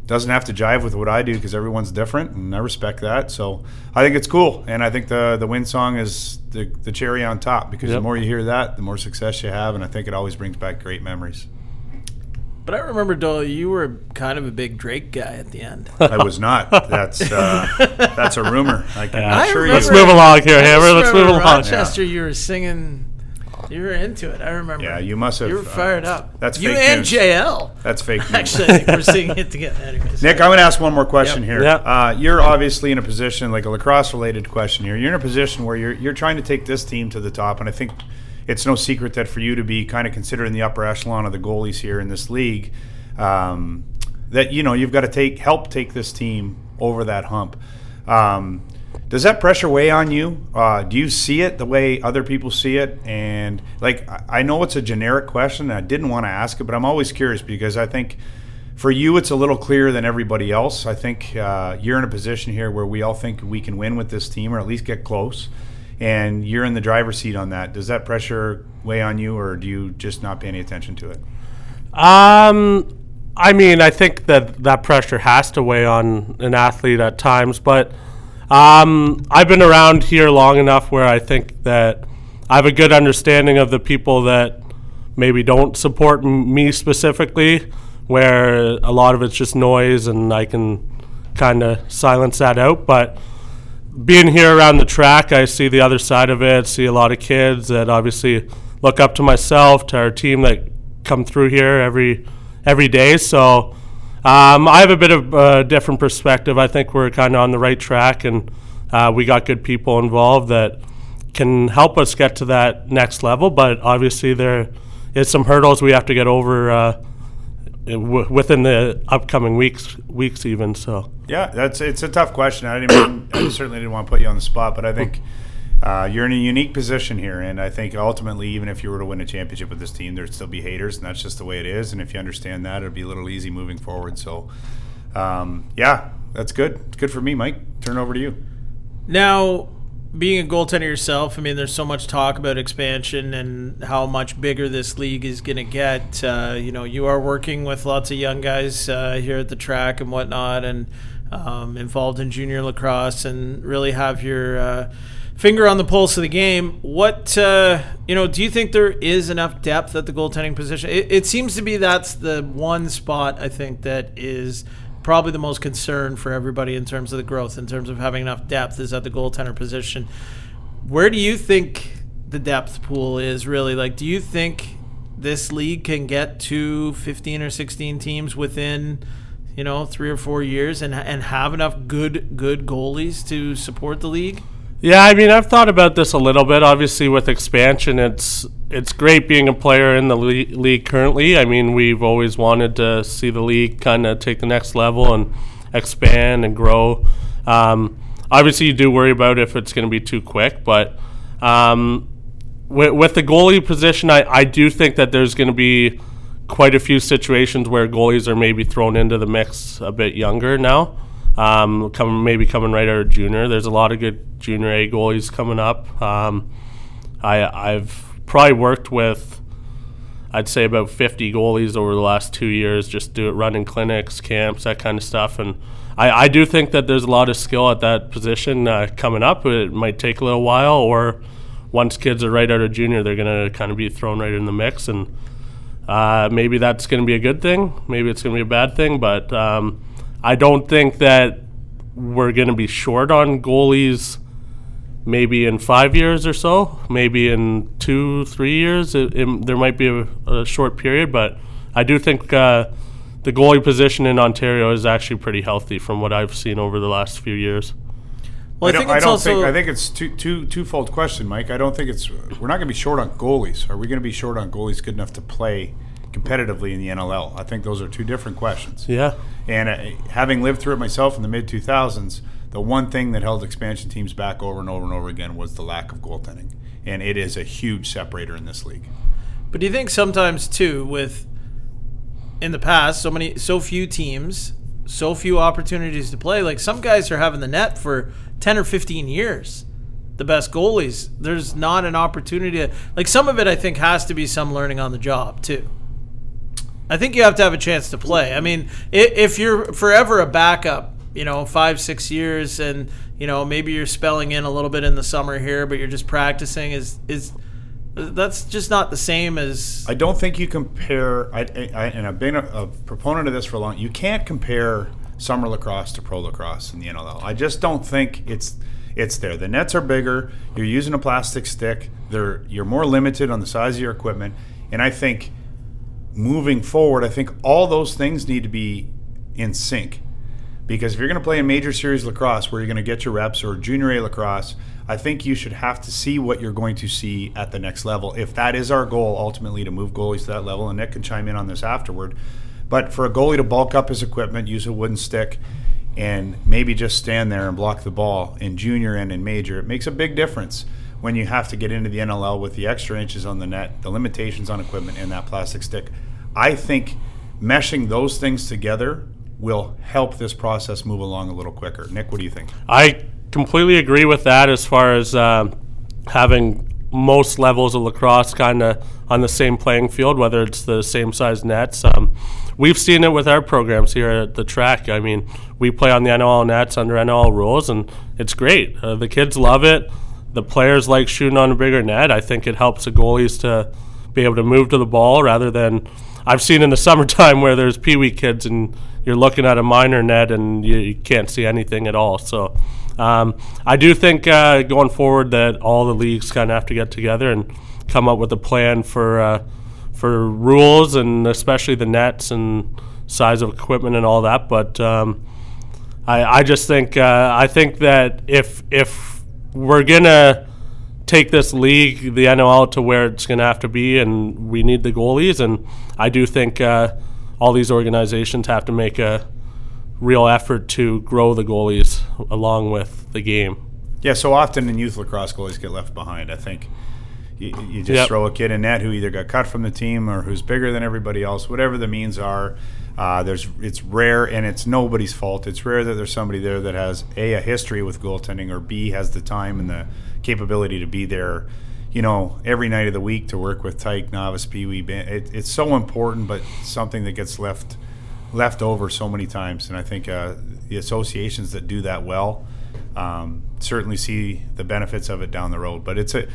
doesn't have to jive with what I do because everyone's different, and I respect that. So I think it's cool, and I think the the win song is the the cherry on top because the more you hear that, the more success you have, and I think it always brings back great memories. But I remember, Doyle, you were kind of a big Drake guy at the end. I was not. That's uh, that's a rumor. I can Yeah. assure you. Let's move along here, Hammer. Let's move along. Rochester, you were singing You were into it. I remember. Yeah, you must have. You were uh, fired up. that's you fake and news. JL. That's fake news. Actually, I think we're seeing it together. Anyways. Nick, I'm going to ask one more question Yep. here. Yeah. Uh, you're obviously in a position, like a lacrosse-related question here. You're in a position where you're you're trying to take this team to the top, and I think it's no secret that for you to be kind of considered in the upper echelon of the goalies here in this league, um, that you know you've got to take help take this team over that hump. Um, does that pressure weigh on you? Uh, do you see it the way other people see it? And like, I know it's a generic question. And I didn't want to ask it, but I'm always curious because I think for you it's a little clearer than everybody else. I think uh, you're in a position here where we all think we can win with this team or at least get close, and you're in the driver's seat on that. Does that pressure weigh on you, or do you just not pay any attention to it? Um, I mean, I think that that pressure has to weigh on an athlete at times, but um, I've been around here long enough where I think that I have a good understanding of the people that maybe don't support m- me specifically, where a lot of it's just noise and I can kind of silence that out. But being here around the track, I see the other side of it. See a lot of kids that obviously look up to myself, to our team that come through here every every day. So um, I have a bit of a different perspective. I think we're kind of on the right track, and uh, we got good people involved that can help us get to that next level. But obviously, there is some hurdles we have to get over uh, w- within the upcoming weeks. Weeks even so. Yeah, that's it's a tough question. I didn't. I certainly didn't want to put you on the spot, but I think uh, you're in a unique position here, and I think ultimately, even if you were to win a championship with this team, there'd still be haters, and that's just the way it is. And if you understand that, it'll be a little easy moving forward. So, um, yeah, that's good. It's good for me, Mike. Turn over to you. Now, being a goaltender yourself, I mean, there's so much talk about expansion and how much bigger this league is going to get. Uh, you know, you are working with lots of young guys uh, here at the track and whatnot, and um, involved in junior lacrosse, and really have your uh, finger on the pulse of the game. What uh, you know? Do you think there is enough depth at the goaltending position? It, it seems to be that's the one spot I think that is probably the most concern for everybody in terms of the growth, in terms of having enough depth, is at the goaltender position. Where do you think the depth pool is really? Like, do you think this league can get to 15 or 16 teams within, you know, three or four years and, and have enough good, good goalies to support the league? Yeah, I mean, I've thought about this a little bit. Obviously, with expansion, it's it's great being a player in the le- league currently. I mean, we've always wanted to see the league kind of take the next level and expand and grow. Um, obviously, you do worry about if it's going to be too quick, but um, with, with the goalie position, I, I do think that there's going to be quite a few situations where goalies are maybe thrown into the mix a bit younger now. Um, coming maybe coming right out of junior. There's a lot of good junior A goalies coming up. Um, I I've probably worked with I'd say about 50 goalies over the last two years, just do it running clinics, camps, that kind of stuff. And I, I do think that there's a lot of skill at that position uh, coming up. It might take a little while, or once kids are right out of junior, they're going to kind of be thrown right in the mix. And uh, maybe that's going to be a good thing. Maybe it's going to be a bad thing. But um, I don't think that we're going to be short on goalies maybe in five years or so, maybe in two, three years. It, it, there might be a, a, short period, but I do think uh, the goalie position in Ontario is actually pretty healthy from what I've seen over the last few years. Well, I, I think don't, it's I don't also. think I think it's two two twofold question, Mike. I don't think it's we're not going to be short on goalies. Are we going to be short on goalies good enough to play competitively in the NLL? I think those are two different questions. Yeah. And uh, having lived through it myself in the mid 2000s, the one thing that held expansion teams back over and over and over again was the lack of goaltending. And it is a huge separator in this league. But do you think sometimes too, with in the past, so many, so few teams, so few opportunities to play. Like some guys are having the net for ten or fifteen years. The best goalies, there's not an opportunity. To, like some of it, I think has to be some learning on the job too. I think you have to have a chance to play. I mean, if you're forever a backup, you know, five, six years, and you know maybe you're spelling in a little bit in the summer here, but you're just practicing. Is is that's just not the same as I don't think you compare. I, I, and I've been a, a proponent of this for a long. You can't compare summer lacrosse to pro lacrosse in the NLL. I just don't think it's it's there. The nets are bigger. You're using a plastic stick. They're you're more limited on the size of your equipment, and I think moving forward, I think all those things need to be in sync. Because if you're going to play a major series lacrosse where you're going to get your reps or junior A lacrosse, I think you should have to see what you're going to see at the next level. If that is our goal, ultimately, to move goalies to that level, and Nick can chime in on this afterward. But for a goalie to bulk up his equipment, use a wooden stick, and maybe just stand there and block the ball in junior and in major, it makes a big difference when you have to get into the NLL with the extra inches on the net, the limitations on equipment, and that plastic stick. I think meshing those things together will help this process move along a little quicker. Nick, what do you think? I completely agree with that as far as um, having most levels of lacrosse kind of on the same playing field, whether it's the same size nets. Um, we've seen it with our programs here at the track. I mean, we play on the NL nets under NL rules, and it's great. Uh, the kids love it. The players like shooting on a bigger net. I think it helps the goalies to be able to move to the ball rather than I've seen in the summertime where there's pee wee kids and you're looking at a minor net and you, you can't see anything at all. So um, I do think uh, going forward that all the leagues kind of have to get together and come up with a plan for uh, for rules and especially the nets and size of equipment and all that. But um, I, I just think uh, I think that if if we're gonna take this league, the NL, to where it's going to have to be, and we need the goalies. And I do think uh, all these organizations have to make a real effort to grow the goalies along with the game. Yeah, so often in youth lacrosse, goalies get left behind. I think you, you just yep. throw a kid in net who either got cut from the team or who's bigger than everybody else, whatever the means are. Uh, there's it's rare and it's nobody's fault. It's rare that there's somebody there that has a a history with goaltending or b has the time and the capability to be there, you know, every night of the week to work with Tyke, novice, Pee Wee. It, it's so important, but something that gets left left over so many times. And I think uh, the associations that do that well um, certainly see the benefits of it down the road. But it's a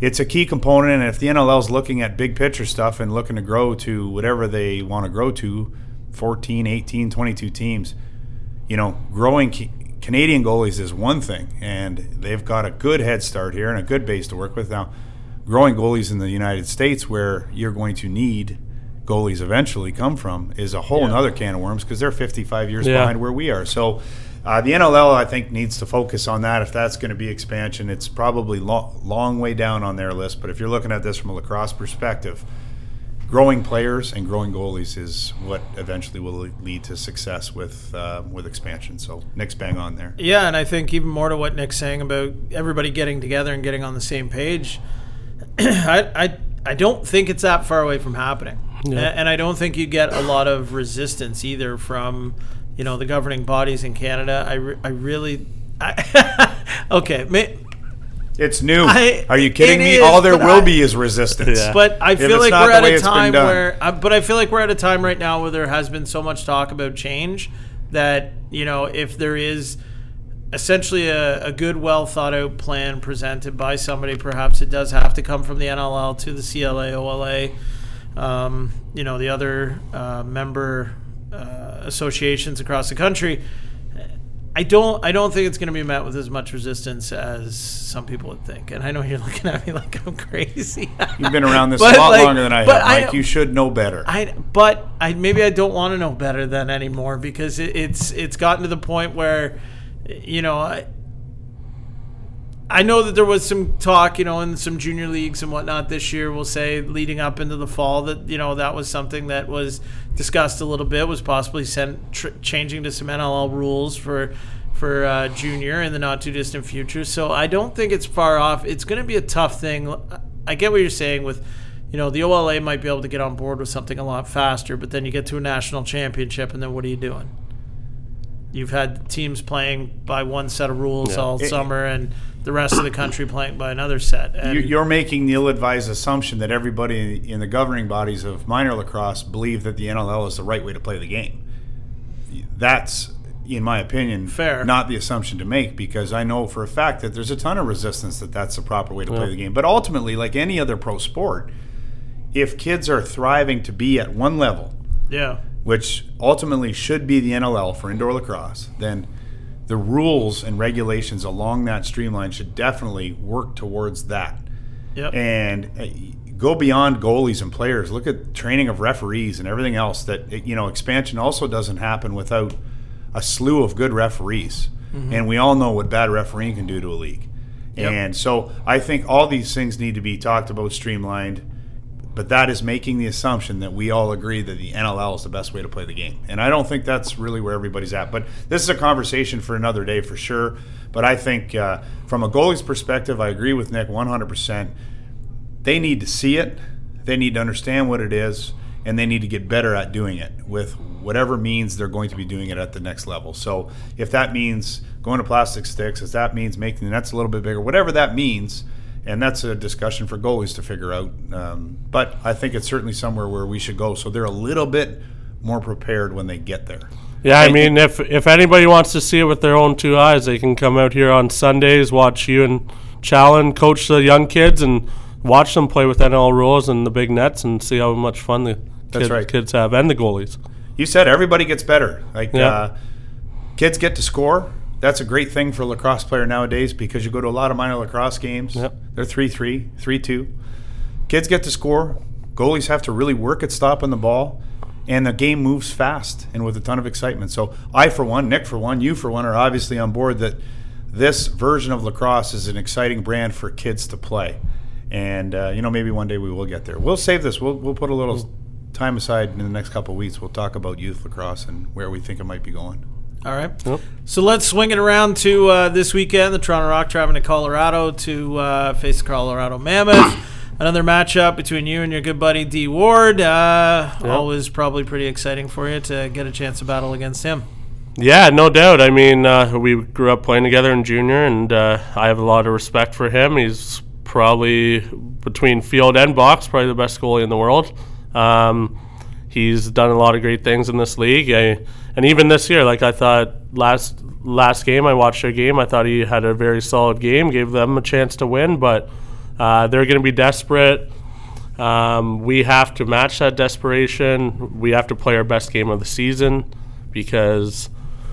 it's a key component, and if the NLL is looking at big picture stuff and looking to grow to whatever they want to grow to, 14, 18, 22 teams, you know, growing Canadian goalies is one thing, and they've got a good head start here and a good base to work with. Now, growing goalies in the United States, where you're going to need goalies eventually come from, is a whole yeah. other can of worms because they're 55 years yeah. behind where we are. So, uh, the NLL, I think, needs to focus on that. If that's going to be expansion, it's probably lo- long way down on their list. But if you're looking at this from a lacrosse perspective, growing players and growing goalies is what eventually will lead to success with uh, with expansion. So Nick's bang on there. Yeah, and I think even more to what Nick's saying about everybody getting together and getting on the same page. I, I I don't think it's that far away from happening, yeah. and I don't think you get a lot of resistance either from you know the governing bodies in Canada. I, re- I really I okay. May, it's new. I, Are you kidding me? Is, All there will I, be is resistance. Yeah. But I feel like we're at a time where. Uh, but I feel like we're at a time right now where there has been so much talk about change that you know if there is essentially a, a good, well thought out plan presented by somebody, perhaps it does have to come from the NLL to the CLA, OLA, um, you know, the other uh, member uh, associations across the country I don't. I don't think it's going to be met with as much resistance as some people would think. And I know you're looking at me like I'm crazy. You've been around this a lot like, longer than I have, Mike. I, you should know better. I. But I maybe I don't want to know better than anymore because it, it's it's gotten to the point where, you know, I, I know that there was some talk, you know, in some junior leagues and whatnot this year. We'll say leading up into the fall that you know that was something that was discussed a little bit. Was possibly sent tr- changing to some NLL rules for for uh, junior in the not too distant future. So I don't think it's far off. It's going to be a tough thing. I get what you're saying with. You know, the OLA might be able to get on board with something a lot faster, but then you get to a national championship, and then what are you doing? You've had teams playing by one set of rules yeah. all it, summer, and the rest of the country playing by another set. And You're making the ill-advised assumption that everybody in the governing bodies of minor lacrosse believe that the NLL is the right way to play the game. That's, in my opinion, fair. Not the assumption to make because I know for a fact that there's a ton of resistance that that's the proper way to yeah. play the game. But ultimately, like any other pro sport, if kids are thriving to be at one level, yeah, which ultimately should be the NLL for indoor lacrosse, then the rules and regulations along that streamline should definitely work towards that. Yep. And uh, go beyond goalies and players. Look at training of referees and everything else. That you know, expansion also doesn't happen without a slew of good referees. And we all know what bad refereeing can do to a league. Yep. And so I think all these things need to be talked about, streamlined. But that is making the assumption that we all agree that the NLL is the best way to play the game. And I don't think that's really where everybody's at. But this is a conversation for another day for sure. But I think uh, from a goalie's perspective, I agree with Nick 100%. They need to see it, they need to understand what it is, and they need to get better at doing it with whatever means they're going to be doing it at the next level. So if that means going to plastic sticks, if that means making the nets a little bit bigger, whatever that means, and that's a discussion for goalies to figure out. Um, but I think it's certainly somewhere where we should go, so they're a little bit more prepared when they get there. Yeah, I mean, if if anybody wants to see it with their own two eyes, they can come out here on Sundays, watch you and Challen coach the young kids, and watch them play with NL rules and the big nets, and see how much fun the kids, right. kids have and the goalies. You said everybody gets better. Like Yeah. uh, kids get to score. That's a great thing for a lacrosse player nowadays because you go to a lot of minor lacrosse games. Yep. They're 3 3, 3 2. Kids get to score. Goalies have to really work at stopping the ball. And the game moves fast and with a ton of excitement. So, I, for one, Nick, for one, you, for one, are obviously on board that this version of lacrosse is an exciting brand for kids to play. And, uh, you know, maybe one day we will get there. We'll save this. We'll, we'll put a little time aside in the next couple of weeks. We'll talk about youth lacrosse and where we think it might be going. All right. Yep. So let's swing it around to uh, this weekend. The Toronto Rock traveling to Colorado to uh, face the Colorado Mammoth. Another matchup between you and your good buddy D Ward. Uh, Always probably pretty exciting for you to get a chance to battle against him. Yeah, no doubt. I mean, uh, we grew up playing together in junior, and uh, I have a lot of respect for him. He's probably between field and box, probably the best goalie in the world. Um, he's done a lot of great things in this league, I, and even this year, like I thought last last game, I watched their game. I thought he had a very solid game, gave them a chance to win, but uh, they're going to be desperate. Um, we have to match that desperation. We have to play our best game of the season because,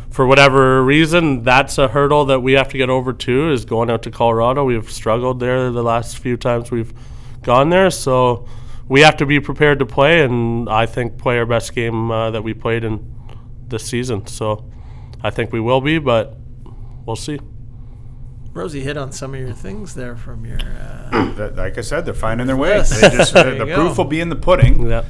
for whatever reason, that's a hurdle that we have to get over too. Is going out to Colorado. We've struggled there the last few times we've gone there, so we have to be prepared to play. And I think play our best game uh, that we played in this season. So I think we will be, but we'll see. Rosie hit on some of your things there from your. Uh, That- like I said, they're finding their way. Yes. They just, the you proof will be in the pudding. Yeah.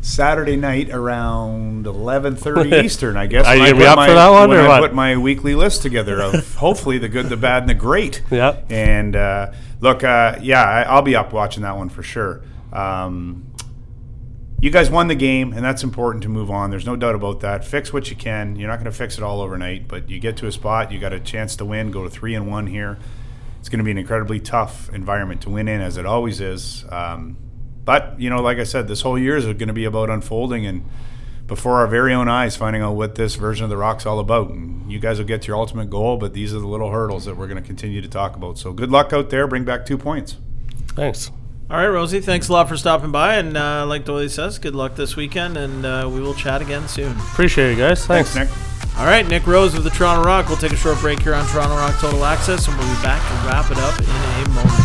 Saturday night around 11:30 Eastern, I guess. Are you I gonna put up my, for that one, when or I what? put my weekly list together of hopefully the good, the bad, and the great. Yeah. And uh, look, uh, yeah, I, I'll be up watching that one for sure. Um, you guys won the game, and that's important to move on. There's no doubt about that. Fix what you can. You're not going to fix it all overnight, but you get to a spot, you got a chance to win. Go to three and one here. It's going to be an incredibly tough environment to win in, as it always is. Um, but you know, like I said, this whole year is going to be about unfolding and before our very own eyes, finding out what this version of the Rock's all about. And you guys will get to your ultimate goal, but these are the little hurdles that we're going to continue to talk about. So good luck out there. Bring back two points. Thanks. All right, Rosie. Thanks a lot for stopping by, and uh, like Doyle says, good luck this weekend, and uh, we will chat again soon. Appreciate it, guys. Thanks. Thanks, Nick. All right, Nick Rose of the Toronto Rock. We'll take a short break here on Toronto Rock Total Access, and we'll be back to wrap it up in a moment.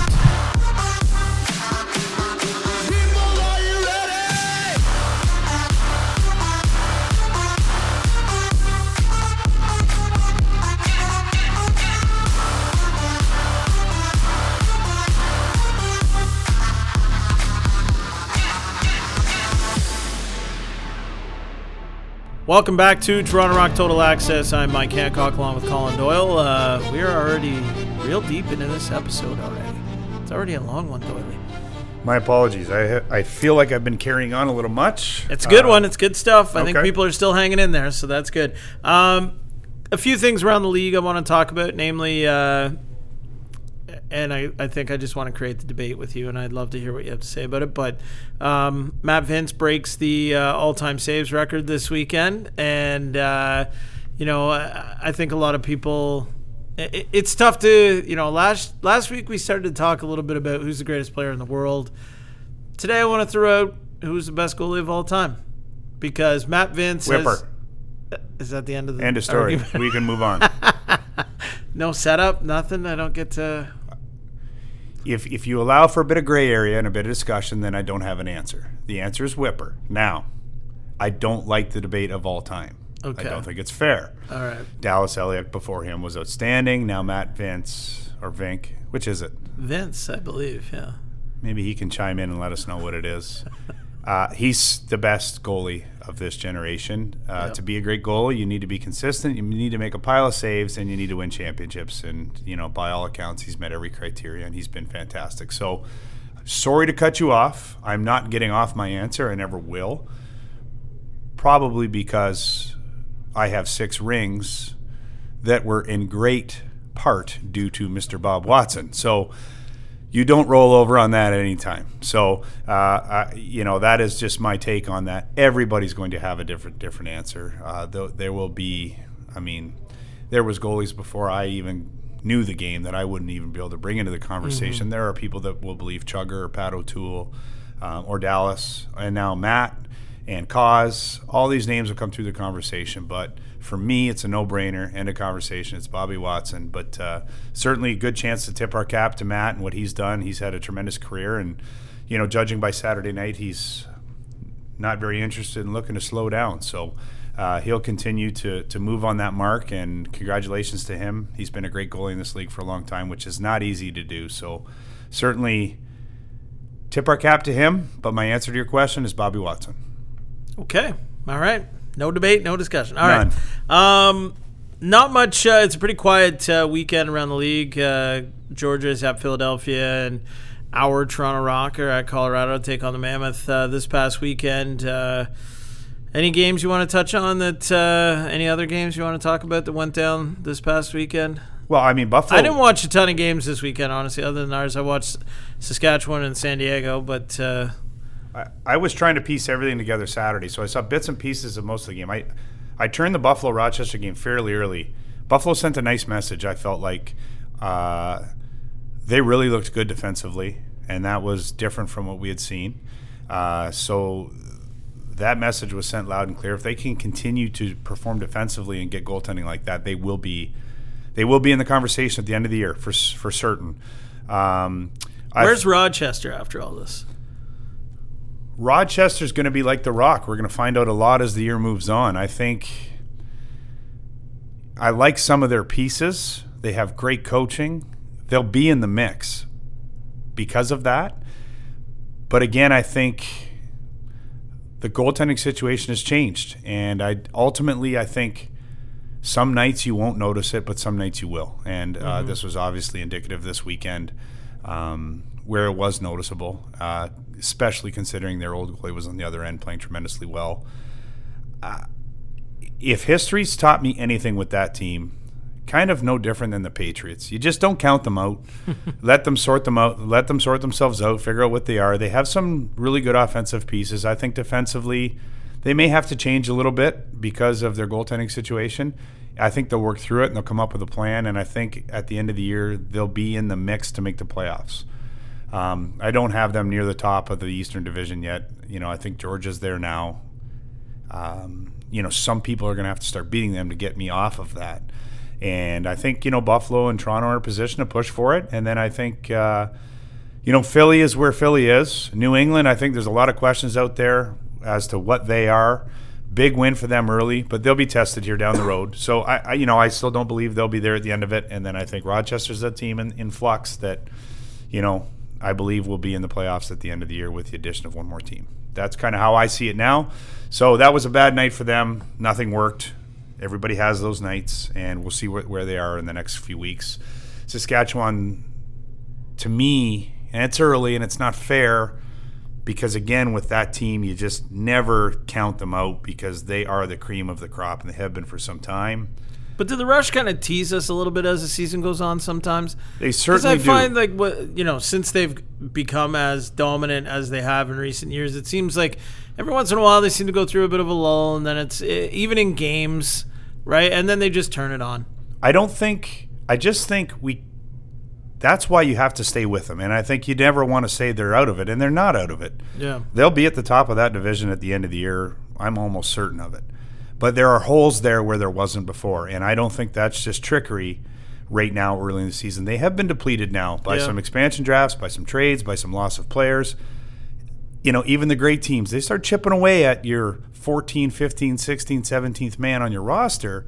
Welcome back to Toronto Rock Total Access. I'm Mike Hancock along with Colin Doyle. Uh, we are already real deep into this episode already. It's already a long one, Doyle. My apologies. I I feel like I've been carrying on a little much. It's a good Uh, one. It's good stuff. I think people are still hanging in there, so that's good. Um, a few things around the league I want to talk about, namely, uh, and I, I think I just want to create the debate with you, and I'd love to hear what you have to say about it. But um, Matt Vince breaks the uh, all-time saves record this weekend, and uh, you know I, I think a lot of people. i- It's tough to you know. Last last week we started to talk a little bit about who's the greatest player in the world. Today I want to throw out who's the best goalie of all time, because Matt Vince has- Whipper. is that the end of the End of story. argument? we can move on. No setup, nothing. I don't get to. If if you allow for a bit of gray area and a bit of discussion, then I don't have an answer. The answer is Whipper. Now, I don't like the debate of all time. Okay. I don't think it's fair. All right. Dallas Eliuk before him was outstanding. Now Matt Vince or Vink, which is it? Vince, I believe. Yeah. Maybe he can chime in and let us know what it is. Uh, he's the best goalie of this generation. Uh, Yep. To be a great goalie, you need to be consistent. You need to make a pile of saves, and you need to win championships. And you know, by all accounts, he's met every criteria, and he's been fantastic. So, sorry to cut you off. I'm not getting off my answer. I never will. Probably because I have six rings that were in great part due to Mr. Bob Watson. So you don't roll over on that at any time. So uh, I, you know that is just my take on that. Everybody's going to have a different different answer. Uh, there will be, I mean, there was goalies before I even knew the game that I wouldn't even be able to bring into the conversation. There are people that will believe Chugger or Pat O'Toole uh, or Dallas, and now Matt and Cause. All these names will come through the conversation, but for me, it's a no-brainer. End of conversation. It's Bobby Watson, but uh, certainly a good chance to tip our cap to Matt and what he's done. He's had a tremendous career, and you know, judging by Saturday night, he's not very interested in looking to slow down. So uh, he'll continue to to move on that mark. And congratulations to him. He's been a great goalie in this league for a long time, which is not easy to do. So certainly tip our cap to him. But my answer to your question is Bobby Watson. Okay. All right. No debate, no discussion. All right. None. Um, not much. Uh, it's a pretty quiet uh, weekend around the league. Uh, Georgia's at Philadelphia, and our Toronto Rock are at Colorado take on the Mammoth uh, this past weekend. Uh, any games you want to touch on? That uh, any other games you want to talk about that went down this past weekend? Well, I mean Buffalo. I didn't watch a ton of games this weekend, honestly, other than ours. I watched Saskatchewan and San Diego, but uh, I, I was trying to piece everything together Saturday, so I saw bits and pieces of most of the game. I I turned the Buffalo Rochester game fairly early. Buffalo sent a nice message. I felt like uh, they really looked good defensively, and that was different from what we had seen. Uh, so that message was sent loud and clear. If they can continue to perform defensively and get goaltending like that, they will be they will be in the conversation at the end of the year for for certain. Um, where's Rochester after all this? Rochester's going to be like the Rock. We're going to find out a lot as the year moves on. I think I like some of their pieces. They have great coaching. They'll be in the mix because of that. But again, I think the goaltending situation has changed, and I ultimately I think some nights you won't notice it, but some nights you will. And uh, this was obviously indicative this weekend, um, where it was noticeable, uh, especially considering their old goalie was on the other end playing tremendously well. Uh, if history's taught me anything with that team, kind of no different than the Patriots. You just don't count them out. let them sort them out. Let them sort themselves out. Figure out what they are. They have some really good offensive pieces. I think defensively, they may have to change a little bit because of their goaltending situation. I think they'll work through it and they'll come up with a plan. And I think at the end of the year, they'll be in the mix to make the playoffs. Um, I don't have them near the top of the Eastern Division yet. You know, I think Georgia's there now. Um, you know, some people are going to have to start beating them to get me off of that. And I think, you know, Buffalo and Toronto are in a position to push for it. And then I think, uh, you know, Philly is where Philly is. New England, I think there's a lot of questions out there as to what they are. Big win for them early, but they'll be tested here down the road. So I, I you know, I still don't believe they'll be there at the end of it. And then I think Rochester's a team in, in flux that, you know, I believe will be in the playoffs at the end of the year with the addition of one more team. That's kind of how I see it now. So that was a bad night for them. Nothing worked. Everybody has those nights, and we'll see where, where they are in the next few weeks. Saskatchewan, to me, and it's early and it's not fair because, again, with that team, you just never count them out because they are the cream of the crop and they have been for some time. But do the rush kind of tease us a little bit as the season goes on sometimes? They certainly. Because I do. find like what you know, since they've become as dominant as they have in recent years, it seems like every once in a while they seem to go through a bit of a lull, and then it's even in games, right? And then they just turn it on. I don't think. I just think we. That's why you have to stay with them, and I think you never want to say they're out of it, and they're not out of it. Yeah. They'll be at the top of that division at the end of the year. I'm almost certain of it. But there are holes there where there wasn't before, and I don't think that's just trickery right now early in the season. They have been depleted now by Yeah. some expansion drafts, by some trades, by some loss of players. You know, even the great teams, they start chipping away at your 14, 15, 16, 17th man on your roster.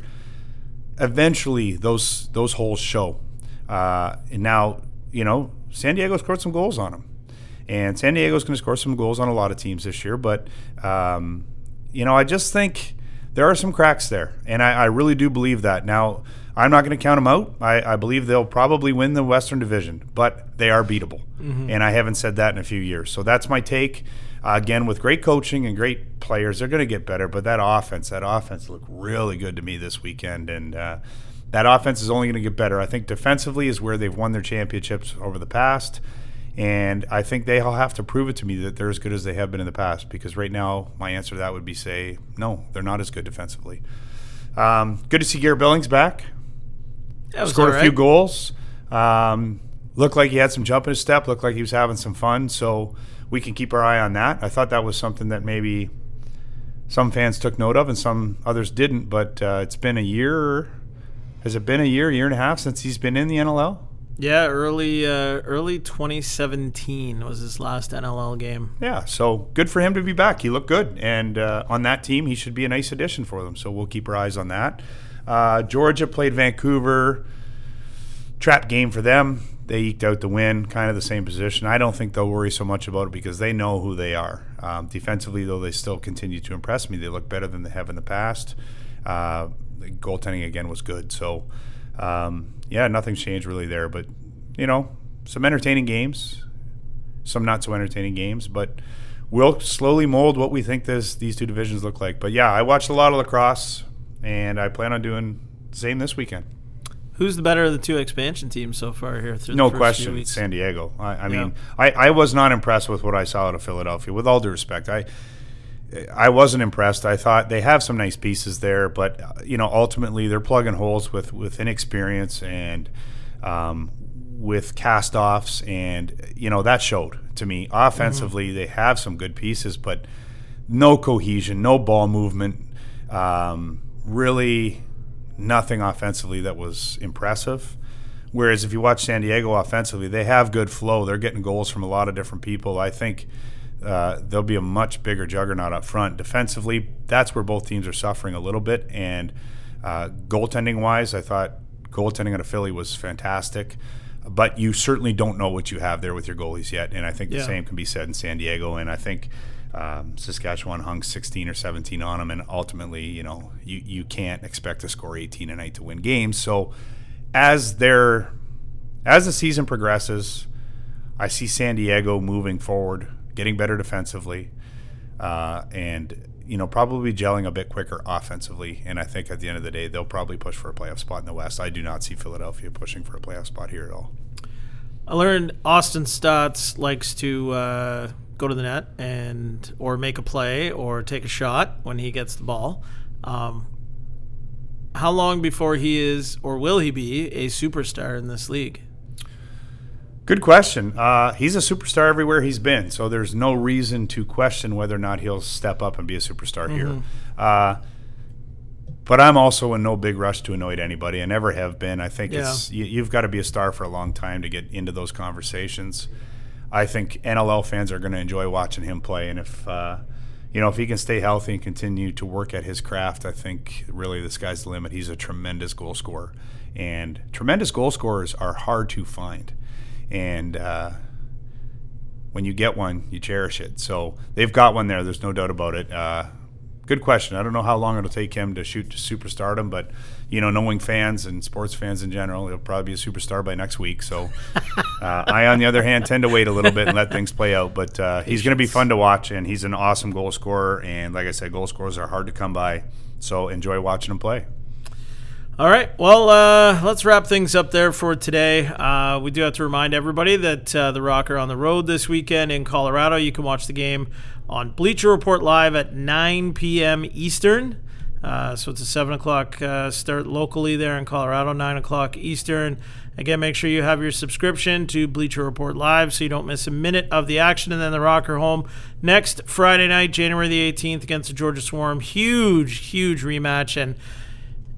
Eventually, those those holes show. Uh, and now, you know, San Diego scored some goals on them. And San Diego's going to score some goals on a lot of teams this year. But, um, you know, I just think there are some cracks there. And I, I really do believe that. Now, I'm not going to count them out. I, I believe they'll probably win the Western Division, but they are beatable. And I haven't said that in a few years. So that's my take. Uh, again, with great coaching and great players, they're going to get better. But that offense, that offense looked really good to me this weekend. And, uh, that offense is only going to get better. I think defensively is where they've won their championships over the past. And I think they'll have to prove it to me that they're as good as they have been in the past. Because right now, my answer to that would be say, no, they're not as good defensively. Um, good to see Garrett Billings back. That was Scored a few goals. Um, looked like he had some jump in his step. Looked like he was having some fun. So we can keep our eye on that. I thought that was something that maybe some fans took note of and some others didn't. But uh, it's been a year. Has it been a year, year and a half since he's been in the NLL? Yeah, early uh, early 2017 was his last NLL game. Yeah, so good for him to be back. He looked good, and uh, on that team, he should be a nice addition for them. So we'll keep our eyes on that. Uh, Georgia played Vancouver. Trap game for them. They eked out the win, kind of the same position. I don't think they'll worry so much about it because they know who they are. Um, defensively, though, they still continue to impress me. They look better than they have in the past. Uh, goaltending again was good. So, um, yeah, nothing's changed really there. But you know, some entertaining games, some not so entertaining games, but we'll slowly mold what we think this these two divisions look like. But yeah, I watched a lot of lacrosse, and I plan on doing the same this weekend. Who's the better of the two expansion teams so far here through No the first question? San Diego. I, I Yeah. mean, I, I was not impressed with what I saw out of Philadelphia. With all due respect, I I wasn't impressed. I thought they have some nice pieces there, but uh, you know, ultimately they're plugging holes with with inexperience and um, with cast-offs, and you know that showed to me. Offensively, they have some good pieces, but no cohesion, no ball movement. Um, really, nothing offensively that was impressive. Whereas if you watch San Diego offensively, they have good flow. They're getting goals from a lot of different people. I think uh, they'll be a much bigger juggernaut up front. Defensively, that's where both teams are suffering a little bit. And uh, goaltending wise, I thought goaltending out of Philly was fantastic. But you certainly don't know what you have there with your goalies yet. And I think the Yeah. same can be said in San Diego. And I think um, Saskatchewan hung 16 or 17 on them. And ultimately, you know, you, you can't expect to score 18 a night to win games. So as they're as the season progresses, I see San Diego moving forward, getting better defensively, uh, and you know probably gelling a bit quicker offensively. And I think at the end of the day, they'll probably push for a playoff spot in the West. I do not see Philadelphia pushing for a playoff spot here at all. I learned Austin Staats likes to uh, go to the net and or make a play or take a shot when he gets the ball. Um, how long before he is or will he be a superstar in this league? Good question. Uh, he's a superstar everywhere he's been, so there's no reason to question whether or not he'll step up and be a superstar here. Uh, but I'm also in no big rush to annoy anybody. I never have been. I think it's you, you've got to be a star for a long time to get into those conversations. I think NLL fans are going to enjoy watching him play, and if uh, you know if he can stay healthy and continue to work at his craft, I think really the sky's the limit. He's a tremendous goal scorer, and tremendous goal scorers are hard to find and uh, when you get one, you cherish it. So they've got one there. There's no doubt about it. Uh, good question. I don't know how long it'll take him to shoot to superstardom, but you know, knowing fans and sports fans in general, he'll probably be a superstar by next week. So uh, I, on the other hand, tend to wait a little bit and let things play out. But uh, he's going to be fun to watch, and he's an awesome goal scorer. And like I said, goal scorers are hard to come by. So enjoy watching him play. All right. Well, uh, let's wrap things up there for today. Uh, we do have to remind everybody that uh, the Rock are on the road this weekend in Colorado. You can watch the game on Bleacher Report Live at 9 p.m. Eastern. Uh, so it's a 7 o'clock uh, start locally there in Colorado, 9 o'clock Eastern. Again, make sure you have your subscription to Bleacher Report Live so you don't miss a minute of the action. And then the Rocker home next Friday night, January the 18th, against the Georgia Swarm. Huge, huge rematch. And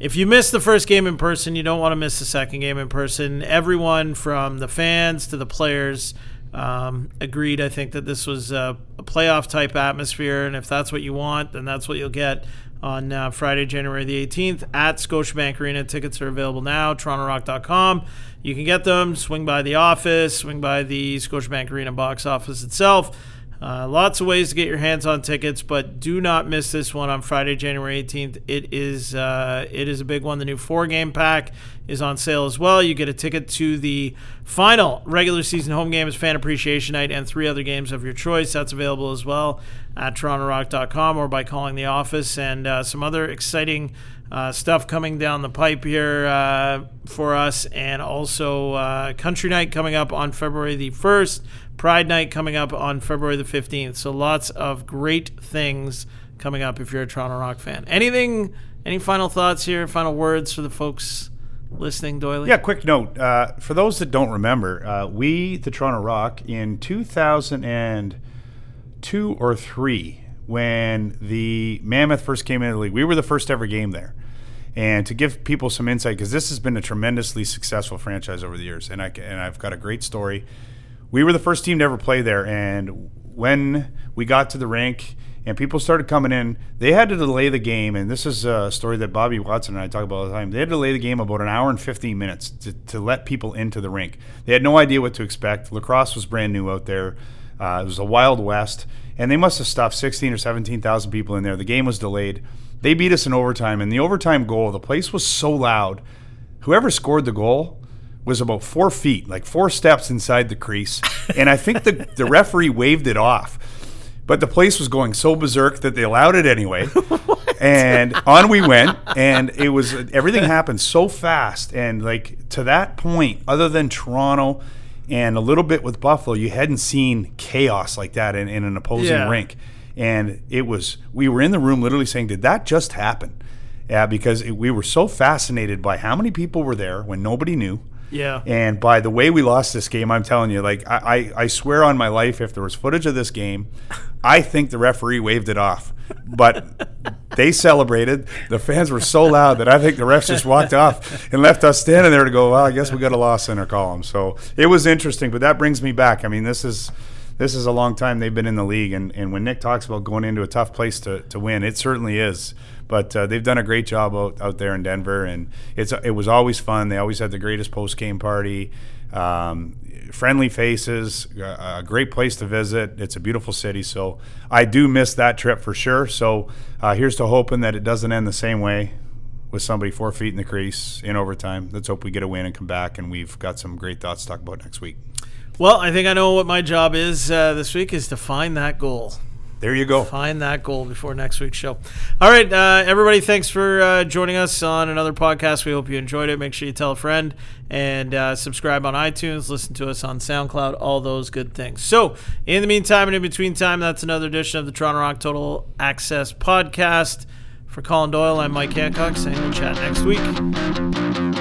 if you miss the first game in person, you don't want to miss the second game in person. Everyone from the fans to the players um, agreed, I think, that this was a, a playoff type atmosphere. And if that's what you want, then that's what you'll get on uh, Friday, January the 18th at Scotiabank Arena. Tickets are available now, torontorock.com. You can get them. Swing by the office, swing by the Scotiabank Arena box office itself. Uh, lots of ways to get your hands on tickets, but do not miss this one on Friday, January 18th. It is uh, it is a big one. The new four game pack is on sale as well. You get a ticket to the final regular season home games, fan appreciation night, and three other games of your choice. That's available as well at torontorock.com or by calling the office. And uh, some other exciting uh, stuff coming down the pipe here uh, for us, and also uh, Country Night coming up on February the 1st, Pride Night coming up on February the 15th. So lots of great things coming up if you're a Toronto Rock fan. Anything, any final thoughts here, final words for the folks listening, Doyle? Yeah, quick note. Uh, for those that don't remember, uh, we, the Toronto Rock, in 2002 or 3, when the Mammoth first came into the league, we were the first ever game there. And to give people some insight, because this has been a tremendously successful franchise over the years, and, I, and I've got a great story. We were the first team to ever play there, and when we got to the rink and people started coming in, they had to delay the game. And this is a story that Bobby Watson and I talk about all the time. They had to delay the game about an hour and 15 minutes to, to let people into the rink. They had no idea what to expect. Lacrosse was brand new out there. Uh, it was a wild west, and they must have stuffed 16 or 17,000 people in there. The game was delayed. They beat us in overtime, and the overtime goal, the place was so loud. Whoever scored the goal was about four feet, like four steps inside the crease, and I think the the referee waved it off. But the place was going so berserk that they allowed it anyway. and on we went, and it was everything happened so fast, and like to that point, other than Toronto and a little bit with Buffalo, you hadn't seen chaos like that in, in an opposing Yeah. rink. And it was we were in the room literally saying, "Did that just happen?" Yeah, because it, we were so fascinated by how many people were there when nobody knew. Yeah. And by the way we lost this game, I'm telling you, like I, I, I swear on my life, if there was footage of this game, I think the referee waved it off. But they celebrated. The fans were so loud that I think the refs just walked off and left us standing there to go, well, I guess we got a loss in our column. So it was interesting, but that brings me back. I mean, this is this is a long time they've been in the league, and, and when Nick talks about going into a tough place to, to win, it certainly is. But uh, they've done a great job out, out there in Denver, and it's it was always fun. They always had the greatest post game party, um, friendly faces, a, great place to visit. It's a beautiful city, so I do miss that trip for sure. So uh, here's to hoping that it doesn't end the same way with somebody four feet in the crease in overtime. Let's hope we get a win and come back, and we've got some great thoughts to talk about next week. Well, I think I know what my job is uh, this week is to find that goal. There you go. Find that goal before next week's show. All right, uh, everybody, thanks for uh, joining us on another podcast. We hope you enjoyed it. Make sure you tell a friend and uh, subscribe on iTunes, listen to us on SoundCloud, all those good things. So, in the meantime and in between time, that's another edition of the Toronto Rock Total Access podcast. For Colin Doyle, I'm Mike Hancock, saying we'll chat next week.